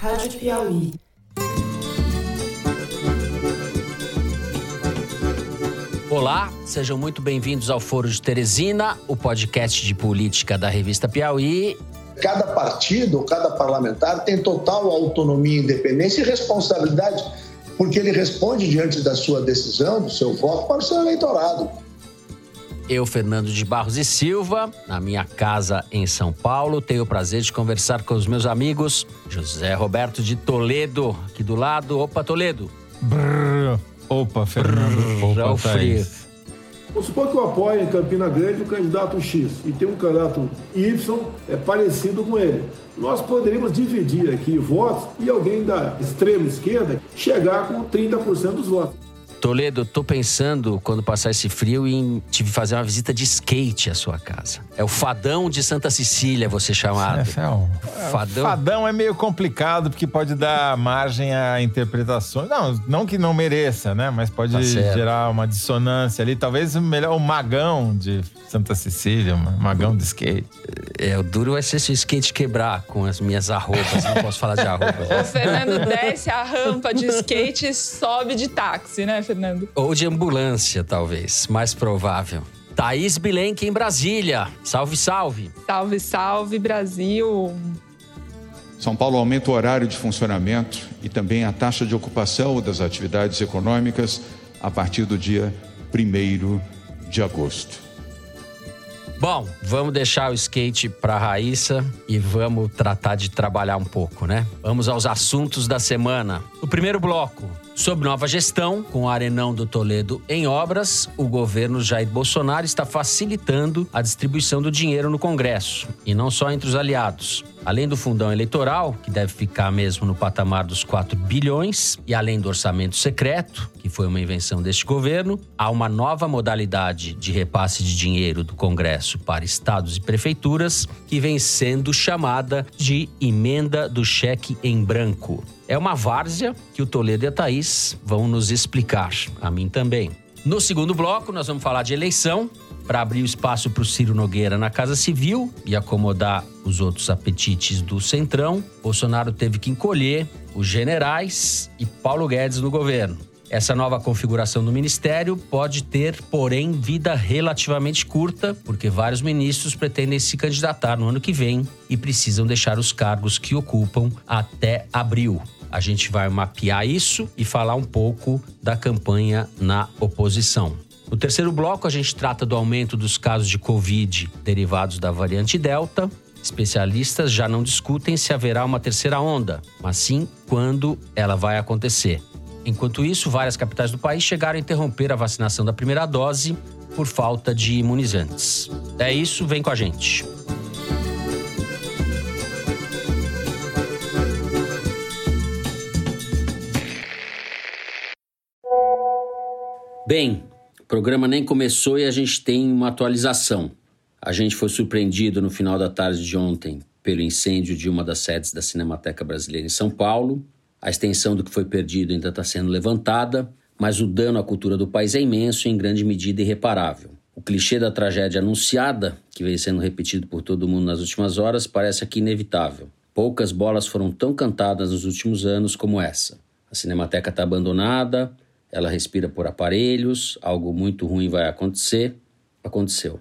Rádio Piauí. Olá, sejam muito bem-vindos ao Foro de Teresina, o podcast de política da revista Piauí. Cada partido, cada parlamentar tem total autonomia, independência e responsabilidade, porque ele responde diante da sua decisão, do seu voto, para o seu eleitorado. Eu, Fernando de Barros e Silva, na minha casa em São Paulo, tenho o prazer de conversar com os meus amigos José Roberto de Toledo, aqui do lado. Opa, Toledo. Brrr. Opa, Fernando. Brrr, Opa, o frio. Vamos supor que eu apoie em Campina Grande o candidato X e tem um candidato Y é parecido com ele. Nós poderíamos dividir aqui votos e alguém da extrema esquerda chegar com 30% dos votos. Toledo, tô pensando, quando passar esse frio, em te fazer uma visita de skate à sua casa. É o fadão de Santa Cecília, você chamado. É, Fel, Fadão? Fadão é meio complicado porque pode dar margem a interpretações. Não, não que não mereça, né? Mas pode Tá gerar uma dissonância ali. Talvez o melhor o magão de Santa Cecília, o magão de skate. É, o duro vai ser se o skate quebrar com as minhas arrobas. Não posso falar de arrobas. O Fernando desce a rampa de skate e sobe de táxi, né, Fernando? Ou de ambulância, talvez. Mais provável. Thaís Bilenque em Brasília. Salve, salve. Salve, salve, Brasil. São Paulo aumenta o horário de funcionamento e também a taxa de ocupação das atividades econômicas a partir do dia 1 de agosto. Bom, vamos deixar o skate pra Raíssa e vamos tratar de trabalhar um pouco, né? Vamos aos assuntos da semana. O primeiro bloco. Sob nova gestão, com o Arenão do Toledo em obras, o governo Jair Bolsonaro está facilitando a distribuição do dinheiro no Congresso, e não só entre os aliados. Além do fundão eleitoral, que deve ficar mesmo no patamar dos 4 bilhões, e além do orçamento secreto, que foi uma invenção deste governo, há uma nova modalidade de repasse de dinheiro do Congresso para estados e prefeituras, que vem sendo chamada de emenda do cheque em branco. É uma várzea que o Toledo e a Thaís vão nos explicar, a mim também. No segundo bloco, nós vamos falar de eleição, para abrir o espaço para o Ciro Nogueira na Casa Civil e acomodar os outros apetites do Centrão. Bolsonaro teve que encolher os generais e Paulo Guedes no governo. Essa nova configuração do ministério pode ter, porém, vida relativamente curta, porque vários ministros pretendem se candidatar no ano que vem e precisam deixar os cargos que ocupam até abril. A gente vai mapear isso e falar um pouco da campanha na oposição. No terceiro bloco, a gente trata do aumento dos casos de Covid derivados da variante Delta. Especialistas já não discutem se haverá uma terceira onda, mas sim quando ela vai acontecer. Enquanto isso, várias capitais do país chegaram a interromper a vacinação da primeira dose por falta de imunizantes. É isso, vem com a gente. Bem, o programa nem começou e a gente tem uma atualização. A gente foi surpreendido no final da tarde de ontem pelo incêndio de uma das sedes da Cinemateca Brasileira em São Paulo. A extensão do que foi perdido ainda está sendo levantada, mas o dano à cultura do país é imenso e em grande medida irreparável. O clichê da tragédia anunciada, que vem sendo repetido por todo mundo nas últimas horas, parece aqui inevitável. Poucas bolas foram tão cantadas nos últimos anos como essa. A Cinemateca está abandonada, ela respira por aparelhos, algo muito ruim vai acontecer. Aconteceu.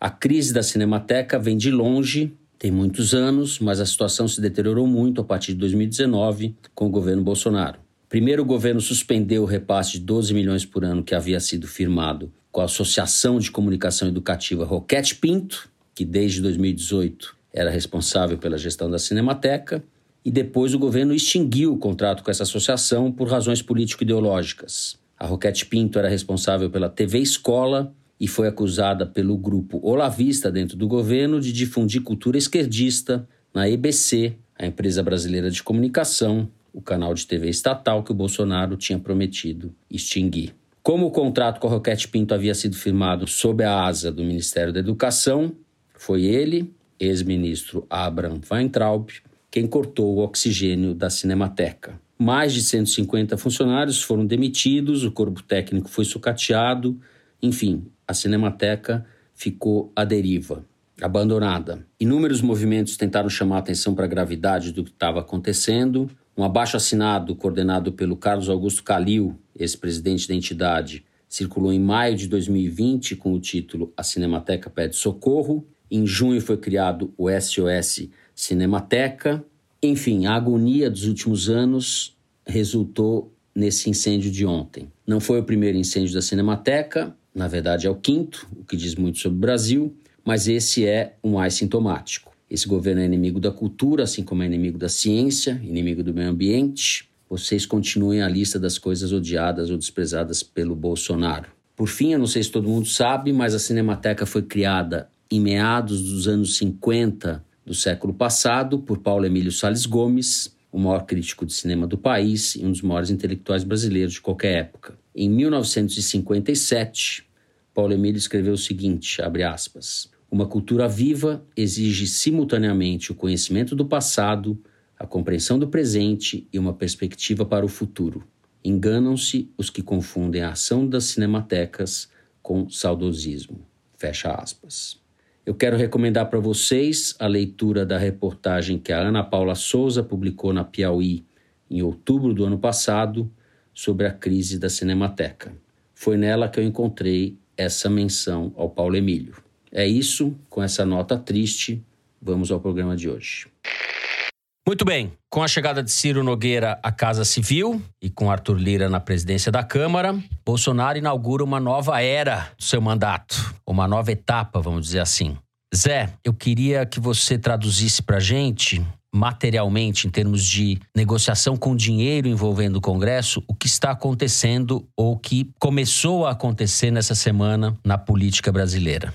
A crise da Cinemateca vem de longe, tem muitos anos, mas a situação se deteriorou muito a partir de 2019 com o governo Bolsonaro. Primeiro, o governo suspendeu o repasse de 12 milhões por ano que havia sido firmado com a Associação de Comunicação Educativa Roquete Pinto, que desde 2018 era responsável pela gestão da Cinemateca, e depois o governo extinguiu o contrato com essa associação por razões político-ideológicas. A Roquete Pinto era responsável pela TV Escola e foi acusada pelo grupo Olavista dentro do governo de difundir cultura esquerdista na EBC, a empresa brasileira de comunicação, o canal de TV estatal que o Bolsonaro tinha prometido extinguir. Como o contrato com a Roquete Pinto havia sido firmado sob a asa do Ministério da Educação, foi ele, ex-ministro Abraham Weintraub, quem cortou o oxigênio da Cinemateca. Mais de 150 funcionários foram demitidos, o corpo técnico foi sucateado, enfim, a Cinemateca ficou à deriva, abandonada. Inúmeros movimentos tentaram chamar a atenção para a gravidade do que estava acontecendo. Um abaixo assinado coordenado pelo Carlos Augusto Calil, ex-presidente da entidade, circulou em maio de 2020 com o título A Cinemateca Pede Socorro. Em junho foi criado o SOS Cinemateca. Enfim, a agonia dos últimos anos resultou nesse incêndio de ontem. Não foi o primeiro incêndio da Cinemateca, na verdade é o quinto, o que diz muito sobre o Brasil, mas esse é um mais sintomático. Esse governo é inimigo da cultura, assim como é inimigo da ciência, inimigo do meio ambiente. Vocês continuem a lista das coisas odiadas ou desprezadas pelo Bolsonaro. Por fim, eu não sei se todo mundo sabe, mas a Cinemateca foi criada em meados dos anos 50 do século passado por Paulo Emílio Sales Gomes, o maior crítico de cinema do país e um dos maiores intelectuais brasileiros de qualquer época. Em 1957, Paulo Emílio escreveu o seguinte, aspas, uma cultura viva exige simultaneamente o conhecimento do passado, a compreensão do presente e uma perspectiva para o futuro. Enganam-se os que confundem a ação das cinematecas com saudosismo. Fecha aspas. Eu quero recomendar para vocês a leitura da reportagem que a Ana Paula Souza publicou na Piauí em outubro do ano passado sobre a crise da Cinemateca. Foi nela que eu encontrei essa menção ao Paulo Emílio. É isso, com essa nota triste, vamos ao programa de hoje. Muito bem, com a chegada de Ciro Nogueira à Casa Civil e com Arthur Lira na presidência da Câmara, Bolsonaro inaugura uma nova era do seu mandato, uma nova etapa, vamos dizer assim. Zé, eu queria que você traduzisse para gente materialmente, em termos de negociação com dinheiro envolvendo o Congresso, o que está acontecendo ou que começou a acontecer nessa semana na política brasileira.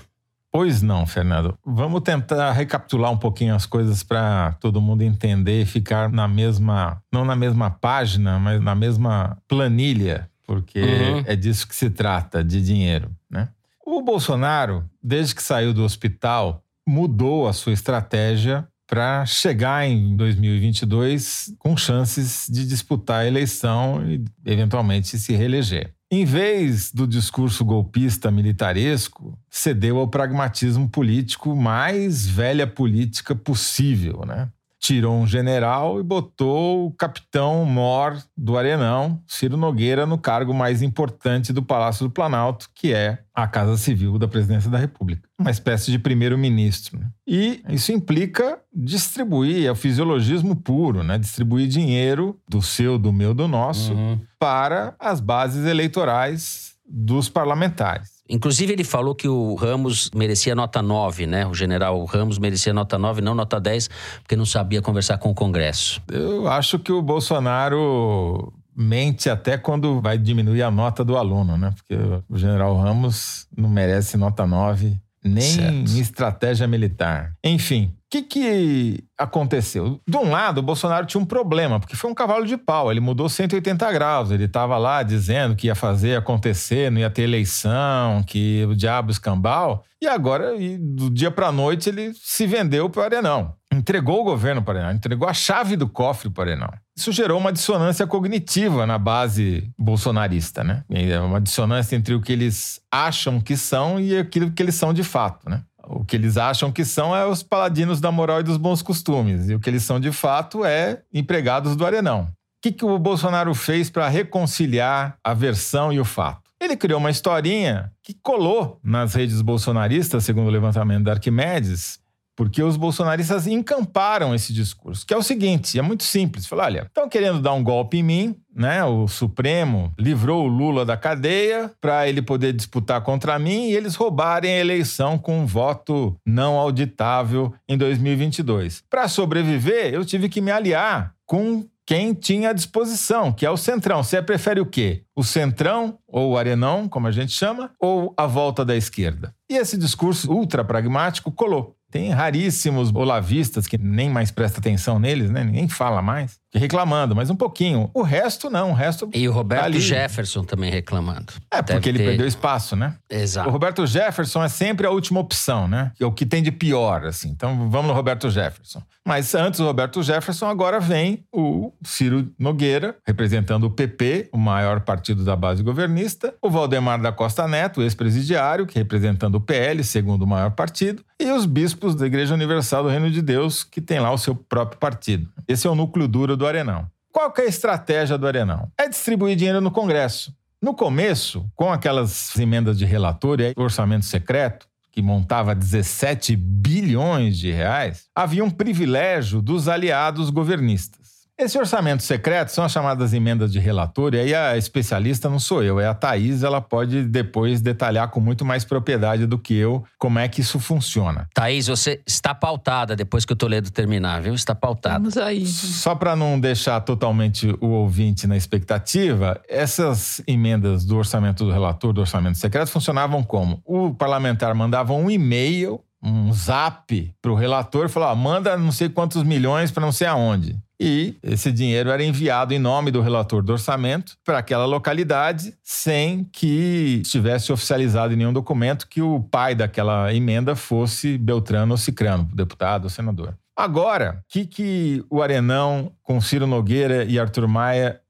Pois não, Fernando. Vamos tentar recapitular um pouquinho as coisas para todo mundo entender e ficar na mesma, não na mesma página, mas na mesma planilha, porque uhum. é disso que se trata, de dinheiro, né? O Bolsonaro, desde que saiu do hospital, mudou a sua estratégia para chegar em 2022 com chances de disputar a eleição e eventualmente se reeleger em vez do discurso golpista militaresco, cedeu ao pragmatismo político mais velha política possível, né? Tirou um general e botou o capitão mor do Arenão, Ciro Nogueira, no cargo mais importante do Palácio do Planalto, que é a Casa Civil da Presidência da República. Uma espécie de primeiro-ministro. Né? E isso implica distribuir, é o fisiologismo puro, né? distribuir dinheiro do seu, do meu, do nosso, uhum. para as bases eleitorais dos parlamentares. Inclusive, ele falou que o Ramos merecia nota 9, né? O general Ramos merecia nota 9, não nota 10, porque não sabia conversar com o Congresso. Eu acho que o Bolsonaro mente até quando vai diminuir a nota do aluno, né? Porque o general Ramos não merece nota 9 nem certo. estratégia militar. Enfim, que, que aconteceu? De um lado, o Bolsonaro tinha um problema, porque foi um cavalo de pau. Ele mudou 180 graus. Ele estava lá dizendo que ia fazer acontecer, não ia ter eleição, que o diabo escambau. E agora, e do dia para a noite, ele se vendeu para o Arenão. Entregou o governo para o Arenão, entregou a chave do cofre para o Arenão. Isso gerou uma dissonância cognitiva na base bolsonarista, né? É uma dissonância entre o que eles acham que são e aquilo que eles são de fato, né? O que eles acham que são é os paladinos da moral e dos bons costumes. E o que eles são de fato é empregados do Arenão. O que, que o Bolsonaro fez para reconciliar a versão e o fato? Ele criou uma historinha que colou nas redes bolsonaristas, segundo o levantamento da Arquimedes, porque os bolsonaristas encamparam esse discurso, que é o seguinte, é muito simples. Falar, olha, estão querendo dar um golpe em mim, né? O Supremo livrou o Lula da cadeia para ele poder disputar contra mim e eles roubarem a eleição com um voto não auditável em 2022. Para sobreviver, eu tive que me aliar com quem tinha à disposição, que é o Centrão. Você prefere o quê? O Centrão, ou o Arenão, como a gente chama, ou a volta da esquerda? E esse discurso ultra pragmático colou. Tem raríssimos olavistas que nem mais presta atenção neles, né? Ninguém fala mais. Reclamando, mas um pouquinho. O resto não, o resto. E o Roberto tá. Jefferson também reclamando. É, porque Deve ele ter- perdeu espaço, né? Exato. O Roberto Jefferson é sempre a última opção, né? É o que tem de pior, assim. Então vamos no Roberto Jefferson. Mas antes do Roberto Jefferson, agora vem o Ciro Nogueira, representando o PP, o maior partido da base governista, o Valdemar da Costa Neto, ex-presidiário, que representando o PL, segundo o maior partido, e os bispos da Igreja Universal do Reino de Deus, que tem lá o seu próprio partido. Esse é o núcleo duro do Arenão. Qual que é a estratégia do Arenão? É distribuir dinheiro no Congresso. No começo, com aquelas emendas de relator e orçamento secreto, que montava 17 bilhões de reais, havia um privilégio dos aliados governistas. Esse orçamento secreto são as chamadas emendas de relator, e aí a especialista não sou eu, é a Thaís, ela pode depois detalhar com muito mais propriedade do que eu como é que isso funciona. Thaís, você está pautada depois que o Toledo terminar, viu? Está pautada. Vamos aí. Só para não deixar totalmente o ouvinte na expectativa, essas emendas do orçamento do relator, do orçamento secreto, funcionavam como? O parlamentar mandava um e-mail, um zap para o relator e falava: "Ó, manda não sei quantos milhões para não sei aonde. E esse dinheiro era enviado em nome do relator do orçamento para aquela localidade, sem que estivesse oficializado em nenhum documento que o pai daquela emenda fosse Beltrano ou Cicrano, deputado ou senador. Agora, o que, que o Arenão, com Ciro Nogueira e Arthur Maia,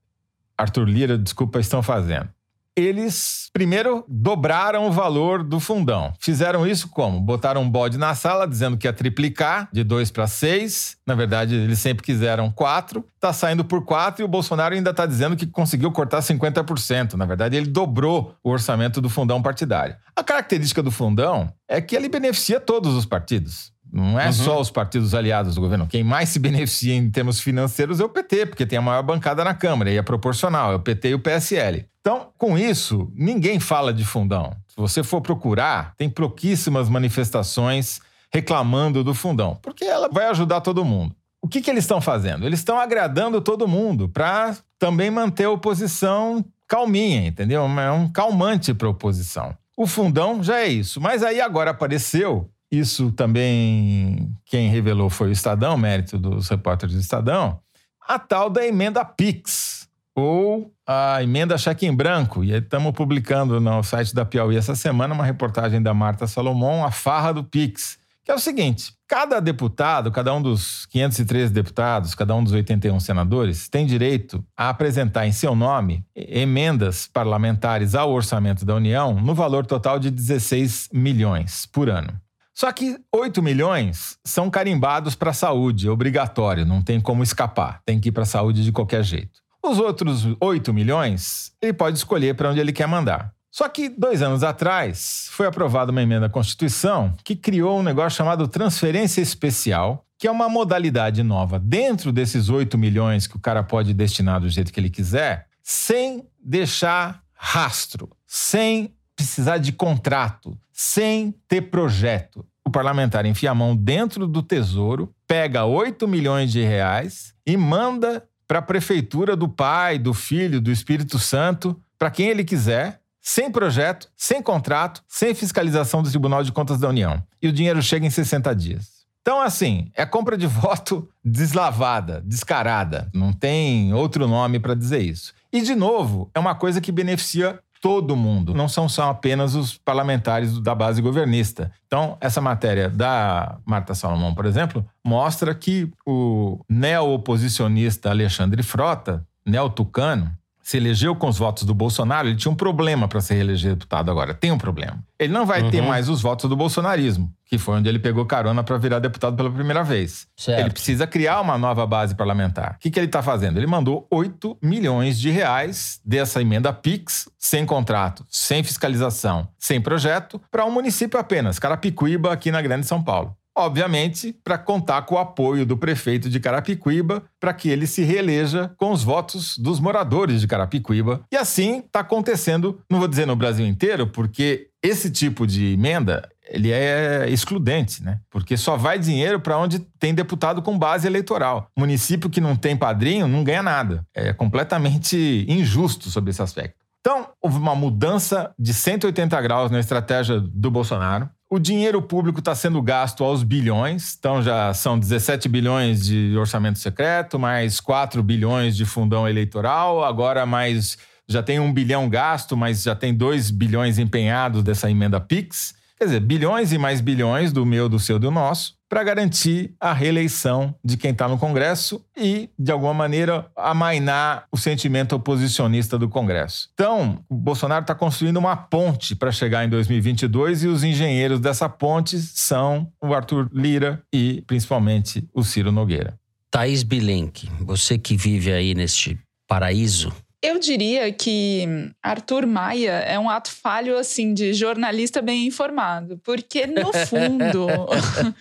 Arthur Lira, desculpa, estão fazendo? Eles, primeiro, dobraram o valor do fundão. Fizeram isso como? Botaram um bode na sala, dizendo que ia triplicar de 2 para 6. Na verdade, eles sempre quiseram 4. Está saindo por 4 e o Bolsonaro ainda está dizendo que conseguiu cortar 50%. Na verdade, ele dobrou o orçamento do fundão partidário. A característica do fundão é que ele beneficia todos os partidos. Não é só os partidos aliados do governo. Quem mais se beneficia em termos financeiros é o PT, porque tem a maior bancada na Câmara e é proporcional, é o PT e o PSL. Então, com isso, ninguém fala de fundão. Se você for procurar, tem pouquíssimas manifestações reclamando do fundão, porque ela vai ajudar todo mundo. O que, que eles estão fazendo? Eles estão agradando todo mundo para também manter a oposição calminha, entendeu? É um calmante para a oposição. O fundão já é isso. Mas aí agora apareceu isso também quem revelou foi o Estadão, mérito dos repórteres do Estadão, a tal da emenda PIX, ou a emenda cheque em branco. E estamos publicando no site da Piauí essa semana uma reportagem da Marta Salomão, a farra do PIX, que é o seguinte: cada deputado, cada um dos 513 deputados, cada um dos 81 senadores, tem direito a apresentar em seu nome emendas parlamentares ao orçamento da União no valor total de 16 milhões por ano. Só que 8 milhões são carimbados para a saúde, obrigatório, não tem como escapar, tem que ir para a saúde de qualquer jeito. Os outros 8 milhões, ele pode escolher para onde ele quer mandar. Só que dois anos atrás foi aprovada uma emenda à Constituição que criou um negócio chamado transferência especial, que é uma modalidade nova dentro desses 8 milhões que o cara pode destinar do jeito que ele quiser, sem deixar rastro, sem precisar de contrato, sem ter projeto. O parlamentar enfia a mão dentro do tesouro, pega 8 milhões de reais e manda para a prefeitura do pai, do filho, do Espírito Santo, para quem ele quiser, sem projeto, sem contrato, sem fiscalização do Tribunal de Contas da União. E o dinheiro chega em 60 dias. Então, assim, é compra de voto deslavada, descarada. Não tem outro nome para dizer isso. E, de novo, é uma coisa que beneficia todo mundo, não são só apenas os parlamentares da base governista. Então, essa matéria da Marta Salomão, por exemplo, mostra que o neo-oposicionista Alexandre Frota, neo-tucano, se elegeu com os votos do Bolsonaro, ele tinha um problema para se reeleger deputado agora. Tem um problema. Ele não vai ter mais os votos do bolsonarismo, que foi onde ele pegou carona para virar deputado pela primeira vez. Certo. Ele precisa criar uma nova base parlamentar. O que, que ele está fazendo? Ele mandou 8 milhões de reais dessa emenda PIX, sem contrato, sem fiscalização, sem projeto, para um município apenas, Carapicuíba, aqui na Grande São Paulo. Obviamente, para contar com o apoio do prefeito de Carapicuíba para que ele se reeleja com os votos dos moradores de Carapicuíba. E assim está acontecendo, não vou dizer no Brasil inteiro, porque esse tipo de emenda ele é excludente, né? Porque só vai dinheiro para onde tem deputado com base eleitoral. Município que não tem padrinho não ganha nada. É completamente injusto sobre esse aspecto. Então, houve uma mudança de 180 graus na estratégia do Bolsonaro. O dinheiro público está sendo gasto aos bilhões, então já são 17 bilhões de orçamento secreto, mais 4 bilhões de fundão eleitoral, agora mais já tem um bilhão gasto, mas já tem 2 bilhões empenhados dessa emenda PIX. Quer dizer, bilhões e mais bilhões do meu, do seu, do nosso, para garantir a reeleição de quem está no Congresso e, de alguma maneira, amainar o sentimento oposicionista do Congresso. Então, o Bolsonaro está construindo uma ponte para chegar em 2022 e os engenheiros dessa ponte são o Arthur Lira e, principalmente, o Ciro Nogueira. Thaís Bilenque, você que vive aí neste paraíso eu diria que Arthur Maia é um ato falho assim de jornalista bem informado, porque no fundo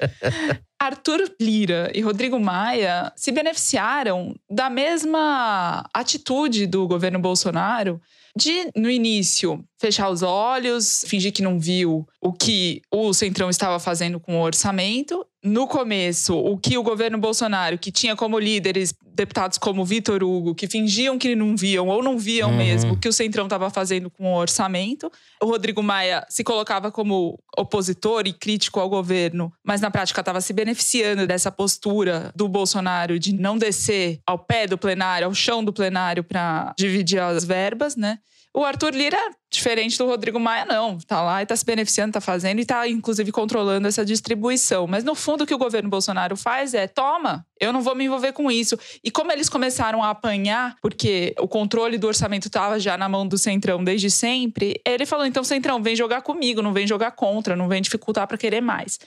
Arthur Lira e Rodrigo Maia se beneficiaram da mesma atitude do governo Bolsonaro de, no início, fechar os olhos, fingir que não viu o que o Centrão estava fazendo com o orçamento. No começo, o que o governo Bolsonaro, que tinha como líderes deputados como Vitor Hugo, que fingiam que não viam ou não viam uhum. mesmo o que o Centrão estava fazendo com o orçamento. O Rodrigo Maia se colocava como opositor e crítico ao governo, mas na prática estava se beneficiando dessa postura do Bolsonaro de não descer ao pé do plenário, ao chão do plenário para dividir as verbas, né? O Arthur Lira, diferente do Rodrigo Maia, não. Tá lá e tá se beneficiando, tá fazendo e tá, inclusive, controlando essa distribuição. Mas, no fundo, o que o governo Bolsonaro faz é: toma, eu não vou me envolver com isso. E como eles começaram a apanhar, porque o controle do orçamento estava já na mão do Centrão desde sempre, ele falou: então, Centrão, vem jogar comigo, não vem jogar contra, não vem dificultar para querer mais.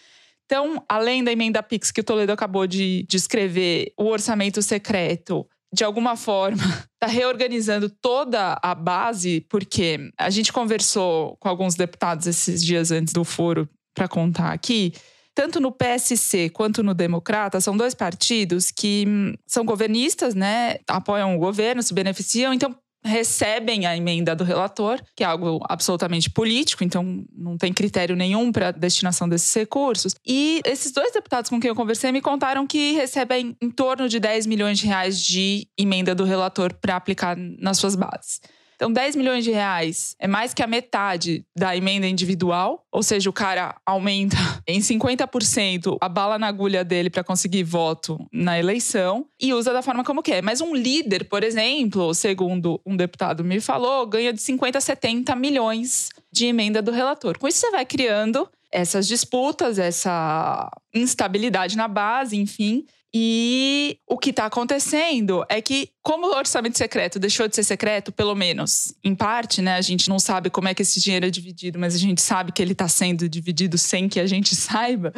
Então, além da emenda Pix que o Toledo acabou de descrever, o orçamento secreto de alguma forma, está reorganizando toda a base, porque a gente conversou com alguns deputados esses dias antes do foro para contar aqui. Tanto no PSC quanto no Democrata, são dois partidos que hum, são governistas, né? Apoiam o governo, se beneficiam. Então, recebem a emenda do relator, que é algo absolutamente político, então não tem critério nenhum para a destinação desses recursos. E esses dois deputados com quem eu conversei me contaram que recebem em torno de 10 milhões de reais de emenda do relator para aplicar nas suas bases. Então, 10 milhões de reais é mais que a metade da emenda individual, ou seja, o cara aumenta em 50% a bala na agulha dele para conseguir voto na eleição e usa da forma como quer. Mas um líder, por exemplo, segundo um deputado me falou, ganha de 50 a 70 milhões de emenda do relator. Com isso, você vai criando essas disputas, essa instabilidade na base, enfim. E o que está acontecendo é que, como o orçamento secreto deixou de ser secreto, pelo menos em parte, né? A gente não sabe como é que esse dinheiro é dividido, mas a gente sabe que ele está sendo dividido sem que a gente saiba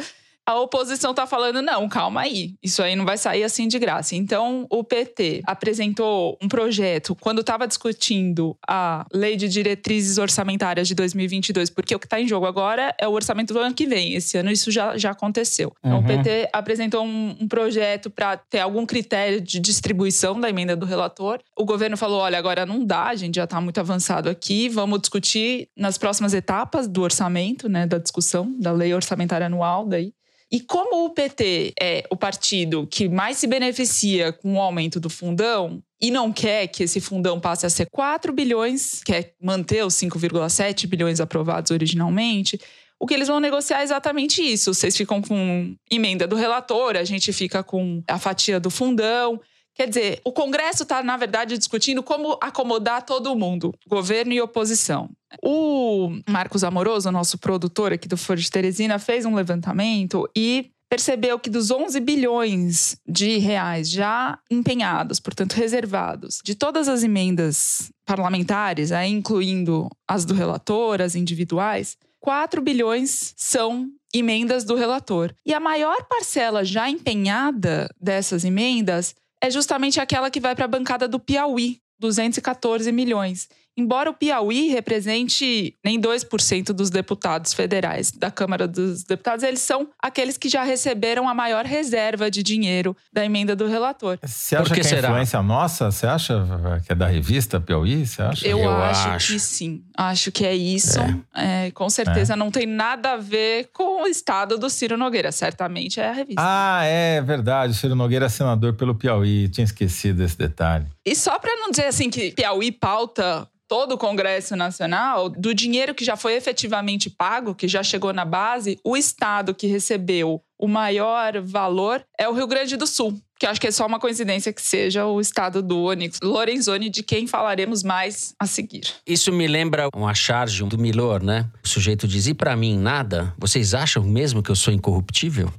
a oposição está falando: não, calma aí, isso aí não vai sair assim de graça. Então, o PT apresentou um projeto quando estava discutindo a Lei de Diretrizes Orçamentárias de 2022, porque o que está em jogo agora é o orçamento do ano que vem. Esse ano isso já, já aconteceu. Então, uhum. o PT apresentou um, um projeto para ter algum critério de distribuição da emenda do relator. O governo falou: olha, agora não dá, a gente já está muito avançado aqui, vamos discutir nas próximas etapas do orçamento, né, da discussão da lei orçamentária anual daí. E como o PT é o partido que mais se beneficia com o aumento do fundão, e não quer que esse fundão passe a ser 4 bilhões, quer manter os 5,7 bilhões aprovados originalmente, o que eles vão negociar é exatamente isso. Vocês ficam com emenda do relator, a gente fica com a fatia do fundão. Quer dizer, o Congresso está, na verdade, discutindo como acomodar todo mundo, governo e oposição. O Marcos Amoroso, nosso produtor aqui do Foro de Teresina, fez um levantamento e percebeu que dos 11 bilhões de reais já empenhados, portanto reservados, de todas as emendas parlamentares, aí incluindo as do relator, as individuais, 4 bilhões são emendas do relator. E a maior parcela já empenhada dessas emendas é justamente aquela que vai para a bancada do Piauí, 214 milhões. Embora o Piauí represente nem 2% dos deputados federais da Câmara dos Deputados, eles são aqueles que já receberam a maior reserva de dinheiro da emenda do relator. Você acha que, que é influência nossa? Você acha que é da revista Piauí? Você acha? Eu, Eu acho, acho, que sim. Acho que é isso. É. É, com certeza é. não tem nada a ver com o estado do Ciro Nogueira. Certamente é a revista. Ah, é verdade. O Ciro Nogueira é senador pelo Piauí. Tinha esquecido esse detalhe. E só para não dizer assim que Piauí pauta todo o Congresso Nacional, do dinheiro que já foi efetivamente pago, que já chegou na base, o estado que recebeu o maior valor é o Rio Grande do Sul, que acho que é só uma coincidência que seja o estado do Onyx Lorenzoni, de quem falaremos mais a seguir. Isso me lembra uma charge do Milor, né? O sujeito diz: e para mim nada? Vocês acham mesmo que eu sou incorruptível?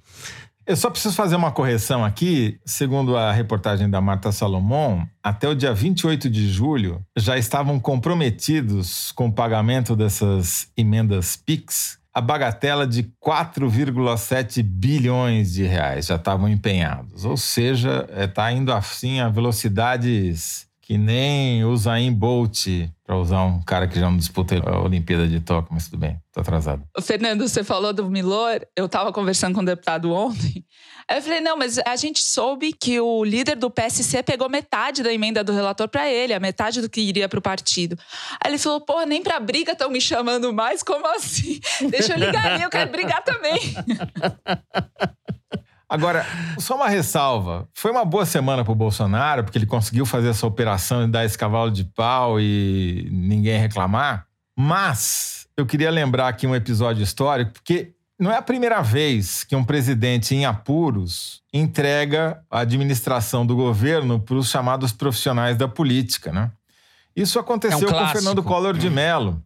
Eu só preciso fazer uma correção aqui. Segundo a reportagem da Marta Salomon, até o dia 28 de julho já estavam comprometidos com o pagamento dessas emendas PIX a bagatela de 4,7 bilhões de reais já estavam empenhados. Ou seja, está é, indo assim a velocidades que nem o Zayn Bolt, para usar um cara que já não disputa a Olimpíada de Tóquio, mas tudo bem, tô atrasado. Fernando, você falou do Milor, eu estava conversando com o deputado ontem, eu falei, não, mas a gente soube que o líder do PSC pegou metade da emenda do relator para ele, a metade do que iria para o partido. Aí ele falou, pô, nem para briga estão me chamando mais, como assim? Deixa eu ligar aí, eu quero brigar também. Agora, só uma ressalva. Foi uma boa semana para o Bolsonaro, porque ele conseguiu fazer essa operação e dar esse cavalo de pau e ninguém reclamar. Mas eu queria lembrar aqui um episódio histórico, porque não é a primeira vez que um presidente em apuros entrega a administração do governo para os chamados profissionais da política, né? Isso aconteceu é um com Fernando Collor de Mello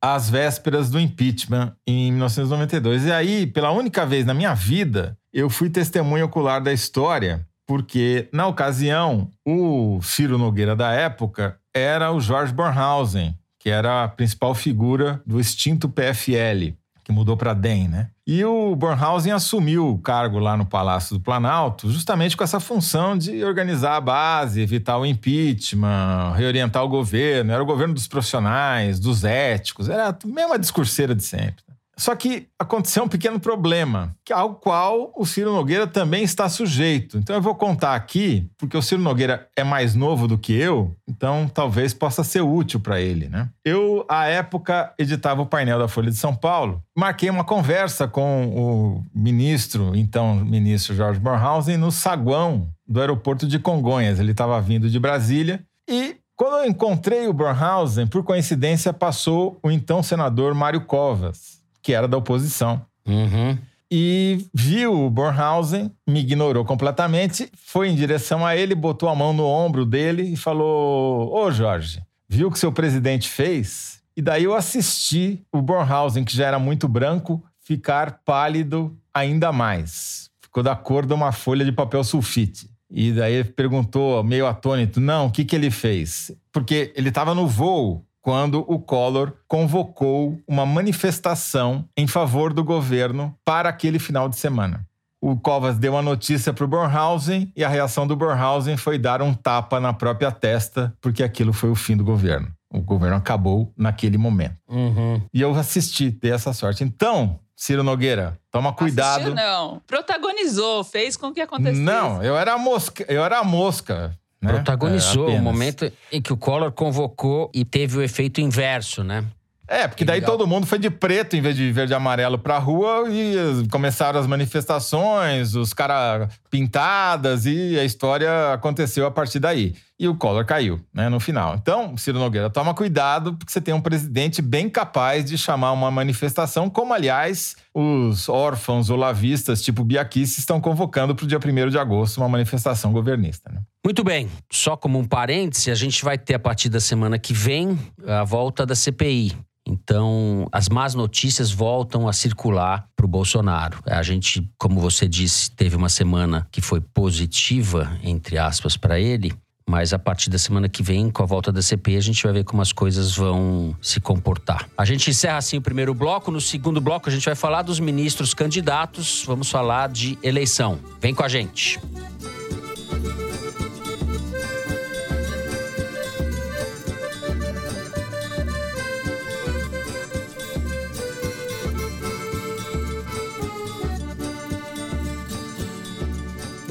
às vésperas do impeachment em 1992. E aí, pela única vez na minha vida, eu fui testemunha ocular da história, porque, na ocasião, o Ciro Nogueira da época era o George Bornhausen, que era a principal figura do extinto PFL, que mudou para DEM, né? E o Bornhausen assumiu o cargo lá no Palácio do Planalto, justamente com essa função de organizar a base, evitar o impeachment, reorientar o governo. Era o governo dos profissionais, dos éticos, era a mesma discurseira de sempre. Só que aconteceu um pequeno problema, ao qual o Ciro Nogueira também está sujeito. Então eu vou contar aqui, porque o Ciro Nogueira é mais novo do que eu, então talvez possa ser útil para ele, né? Eu, à época, editava o painel da Folha de São Paulo, marquei uma conversa com o ministro, então ministro Jorge Bornhausen, no saguão do aeroporto de Congonhas. Ele estava vindo de Brasília e quando eu encontrei o Bornhausen, por coincidência, passou o então senador Mário Covas que era da oposição. Uhum. E viu o Bornhausen, me ignorou completamente, foi em direção a ele, botou a mão no ombro dele e falou: Ô Jorge, viu o que seu presidente fez? E daí eu assisti o Bornhausen, que já era muito branco, ficar pálido ainda mais. Ficou da cor de uma folha de papel sulfite. E daí ele perguntou, meio atônito: Não, o que, que ele fez? Porque ele estava no voo quando o Collor convocou uma manifestação em favor do governo para aquele final de semana. O Covas deu a notícia para o Bornhausen e a reação do Bornhausen foi dar um tapa na própria testa, porque aquilo foi o fim do governo. O governo acabou naquele momento. Uhum. E eu assisti, ter essa sorte. Então, Ciro Nogueira, toma cuidado. Assistiu, não. Protagonizou, fez com que acontecesse. Não, eu era a mosca. Eu era a mosca. Né? Protagonizou é, o momento em que o Collor convocou e teve o efeito inverso, né? É, porque daí todo mundo foi de preto em vez de verde e amarelo pra rua e começaram as manifestações, os caras pintadas e a história aconteceu a partir daí. E o Collor caiu, né, no final. Então, Ciro Nogueira, toma cuidado porque você tem um presidente bem capaz de chamar uma manifestação, como aliás os órfãos olavistas tipo Biaquice estão convocando para o dia 1 de agosto uma manifestação governista. Né? Muito bem, só como um parêntese, a gente vai ter a partir da semana que vem a volta da CPI. Então, as más notícias voltam a circular para o Bolsonaro. A gente, como você disse, teve uma semana que foi positiva, entre aspas, para ele. Mas a partir da semana que vem, com a volta da CPI, a gente vai ver como as coisas vão se comportar. A gente encerra assim o primeiro bloco. No segundo bloco, a gente vai falar dos ministros candidatos. Vamos falar de eleição. Vem com a gente.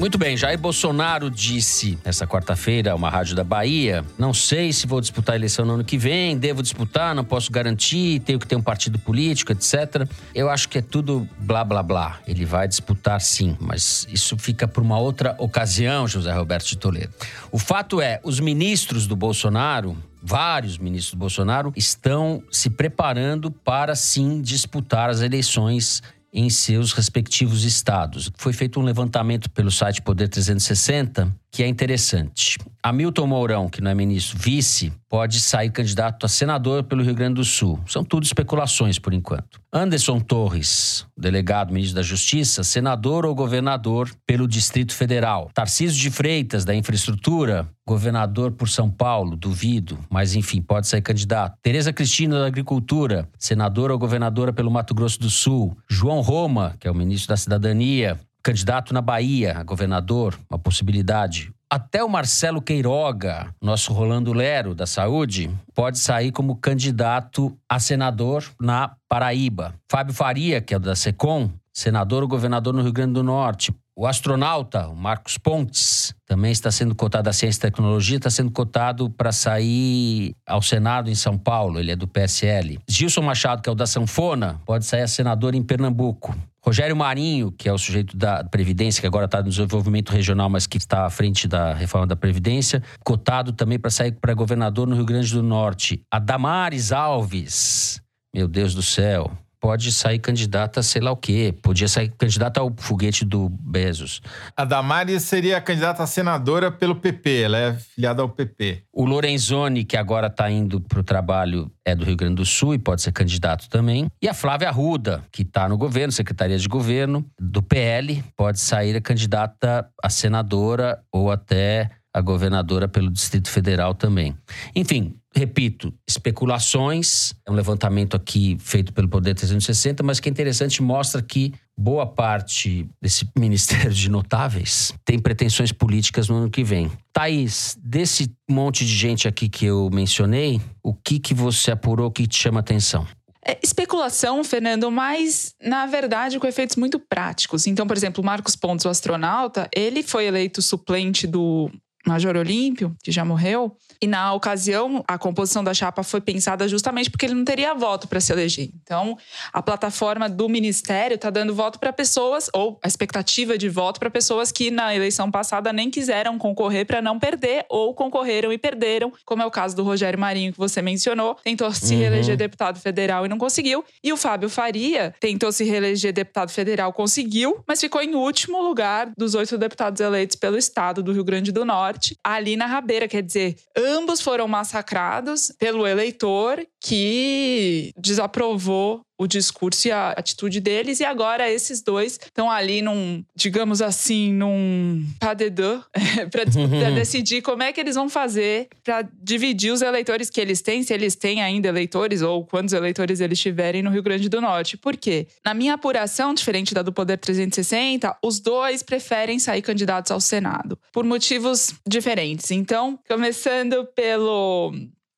Muito bem, Jair Bolsonaro disse essa quarta-feira a uma rádio da Bahia: não sei se vou disputar a eleição no ano que vem, devo disputar, não posso garantir, tenho que ter um partido político, etc. Eu acho que é tudo blá blá blá. Ele vai disputar sim, mas isso fica para uma outra ocasião, José Roberto de Toledo. O fato é, os ministros do Bolsonaro vários ministros do Bolsonaro estão se preparando para sim disputar as eleições em seus respectivos estados. Foi feito um levantamento pelo site Poder 360 que é interessante. Hamilton Mourão, que não é ministro, vice, pode sair candidato a senador pelo Rio Grande do Sul. São tudo especulações por enquanto. Anderson Torres, delegado ministro da Justiça, senador ou governador pelo Distrito Federal. Tarcísio de Freitas, da Infraestrutura, governador por São Paulo, duvido, mas enfim, pode sair candidato. Tereza Cristina, da Agricultura, senadora ou governadora pelo Mato Grosso do Sul. João Roma, que é o ministro da Cidadania, candidato na Bahia governador, uma possibilidade. Até o Marcelo Queiroga, nosso Rolando Lero da Saúde, pode sair como candidato a senador na Paraíba. Fábio Faria, que é da SECOM, senador ou governador no Rio Grande do Norte. O astronauta, o Marcos Pontes, também está sendo cotado da Ciência e Tecnologia, está sendo cotado para sair ao Senado em São Paulo, ele é do PSL. Gilson Machado, que é o da Sanfona, pode sair a senador em Pernambuco. Rogério Marinho, que é o sujeito da Previdência, que agora está no desenvolvimento regional, mas que está à frente da reforma da Previdência, cotado também para sair para governador no Rio Grande do Norte. A Damares Alves, meu Deus do céu, pode sair candidata a sei lá o quê. Podia sair candidata ao foguete do Bezos. A Damares seria candidata a senadora pelo PP, ela é filiada ao PP. O Lorenzoni, que agora está indo para o trabalho, é do Rio Grande do Sul e pode ser candidato também. E a Flávia Arruda, que está no governo, Secretaria de Governo, do PL, pode sair a candidata a senadora ou até a governadora pelo Distrito Federal também. Enfim, repito, especulações, é um levantamento aqui feito pelo Poder 360, mas que é interessante, mostra que boa parte desse Ministério de Notáveis tem pretensões políticas no ano que vem. Thaís, desse monte de gente aqui que eu mencionei, o que, que você apurou que te chama atenção? É especulação, Fernando, mas na verdade com efeitos muito práticos. Então, por exemplo, Marcos Pontes, o astronauta, ele foi eleito suplente do Major Olímpio, que já morreu, e na ocasião a composição da chapa foi pensada justamente porque ele não teria voto para se eleger. Então, a plataforma do ministério está dando voto para pessoas, ou a expectativa de voto para pessoas que na eleição passada nem quiseram concorrer para não perder, ou concorreram e perderam, como é o caso do Rogério Marinho, que você mencionou, tentou se uhum. reeleger deputado federal e não conseguiu, e o Fábio Faria tentou se reeleger deputado federal, conseguiu, mas ficou em último lugar dos oito deputados eleitos pelo estado do Rio Grande do Norte ali na rabeira. Quer dizer, ambos foram massacrados pelo eleitor que desaprovou o discurso e a atitude deles, e agora esses dois estão ali num, digamos assim, num pas de deux, para decidir como é que eles vão fazer para dividir os eleitores que eles têm, se eles têm ainda eleitores ou quantos eleitores eles tiverem no Rio Grande do Norte. Por quê? Na minha apuração, diferente da do Poder 360, os dois preferem sair candidatos ao Senado, por motivos diferentes. Então, começando pelo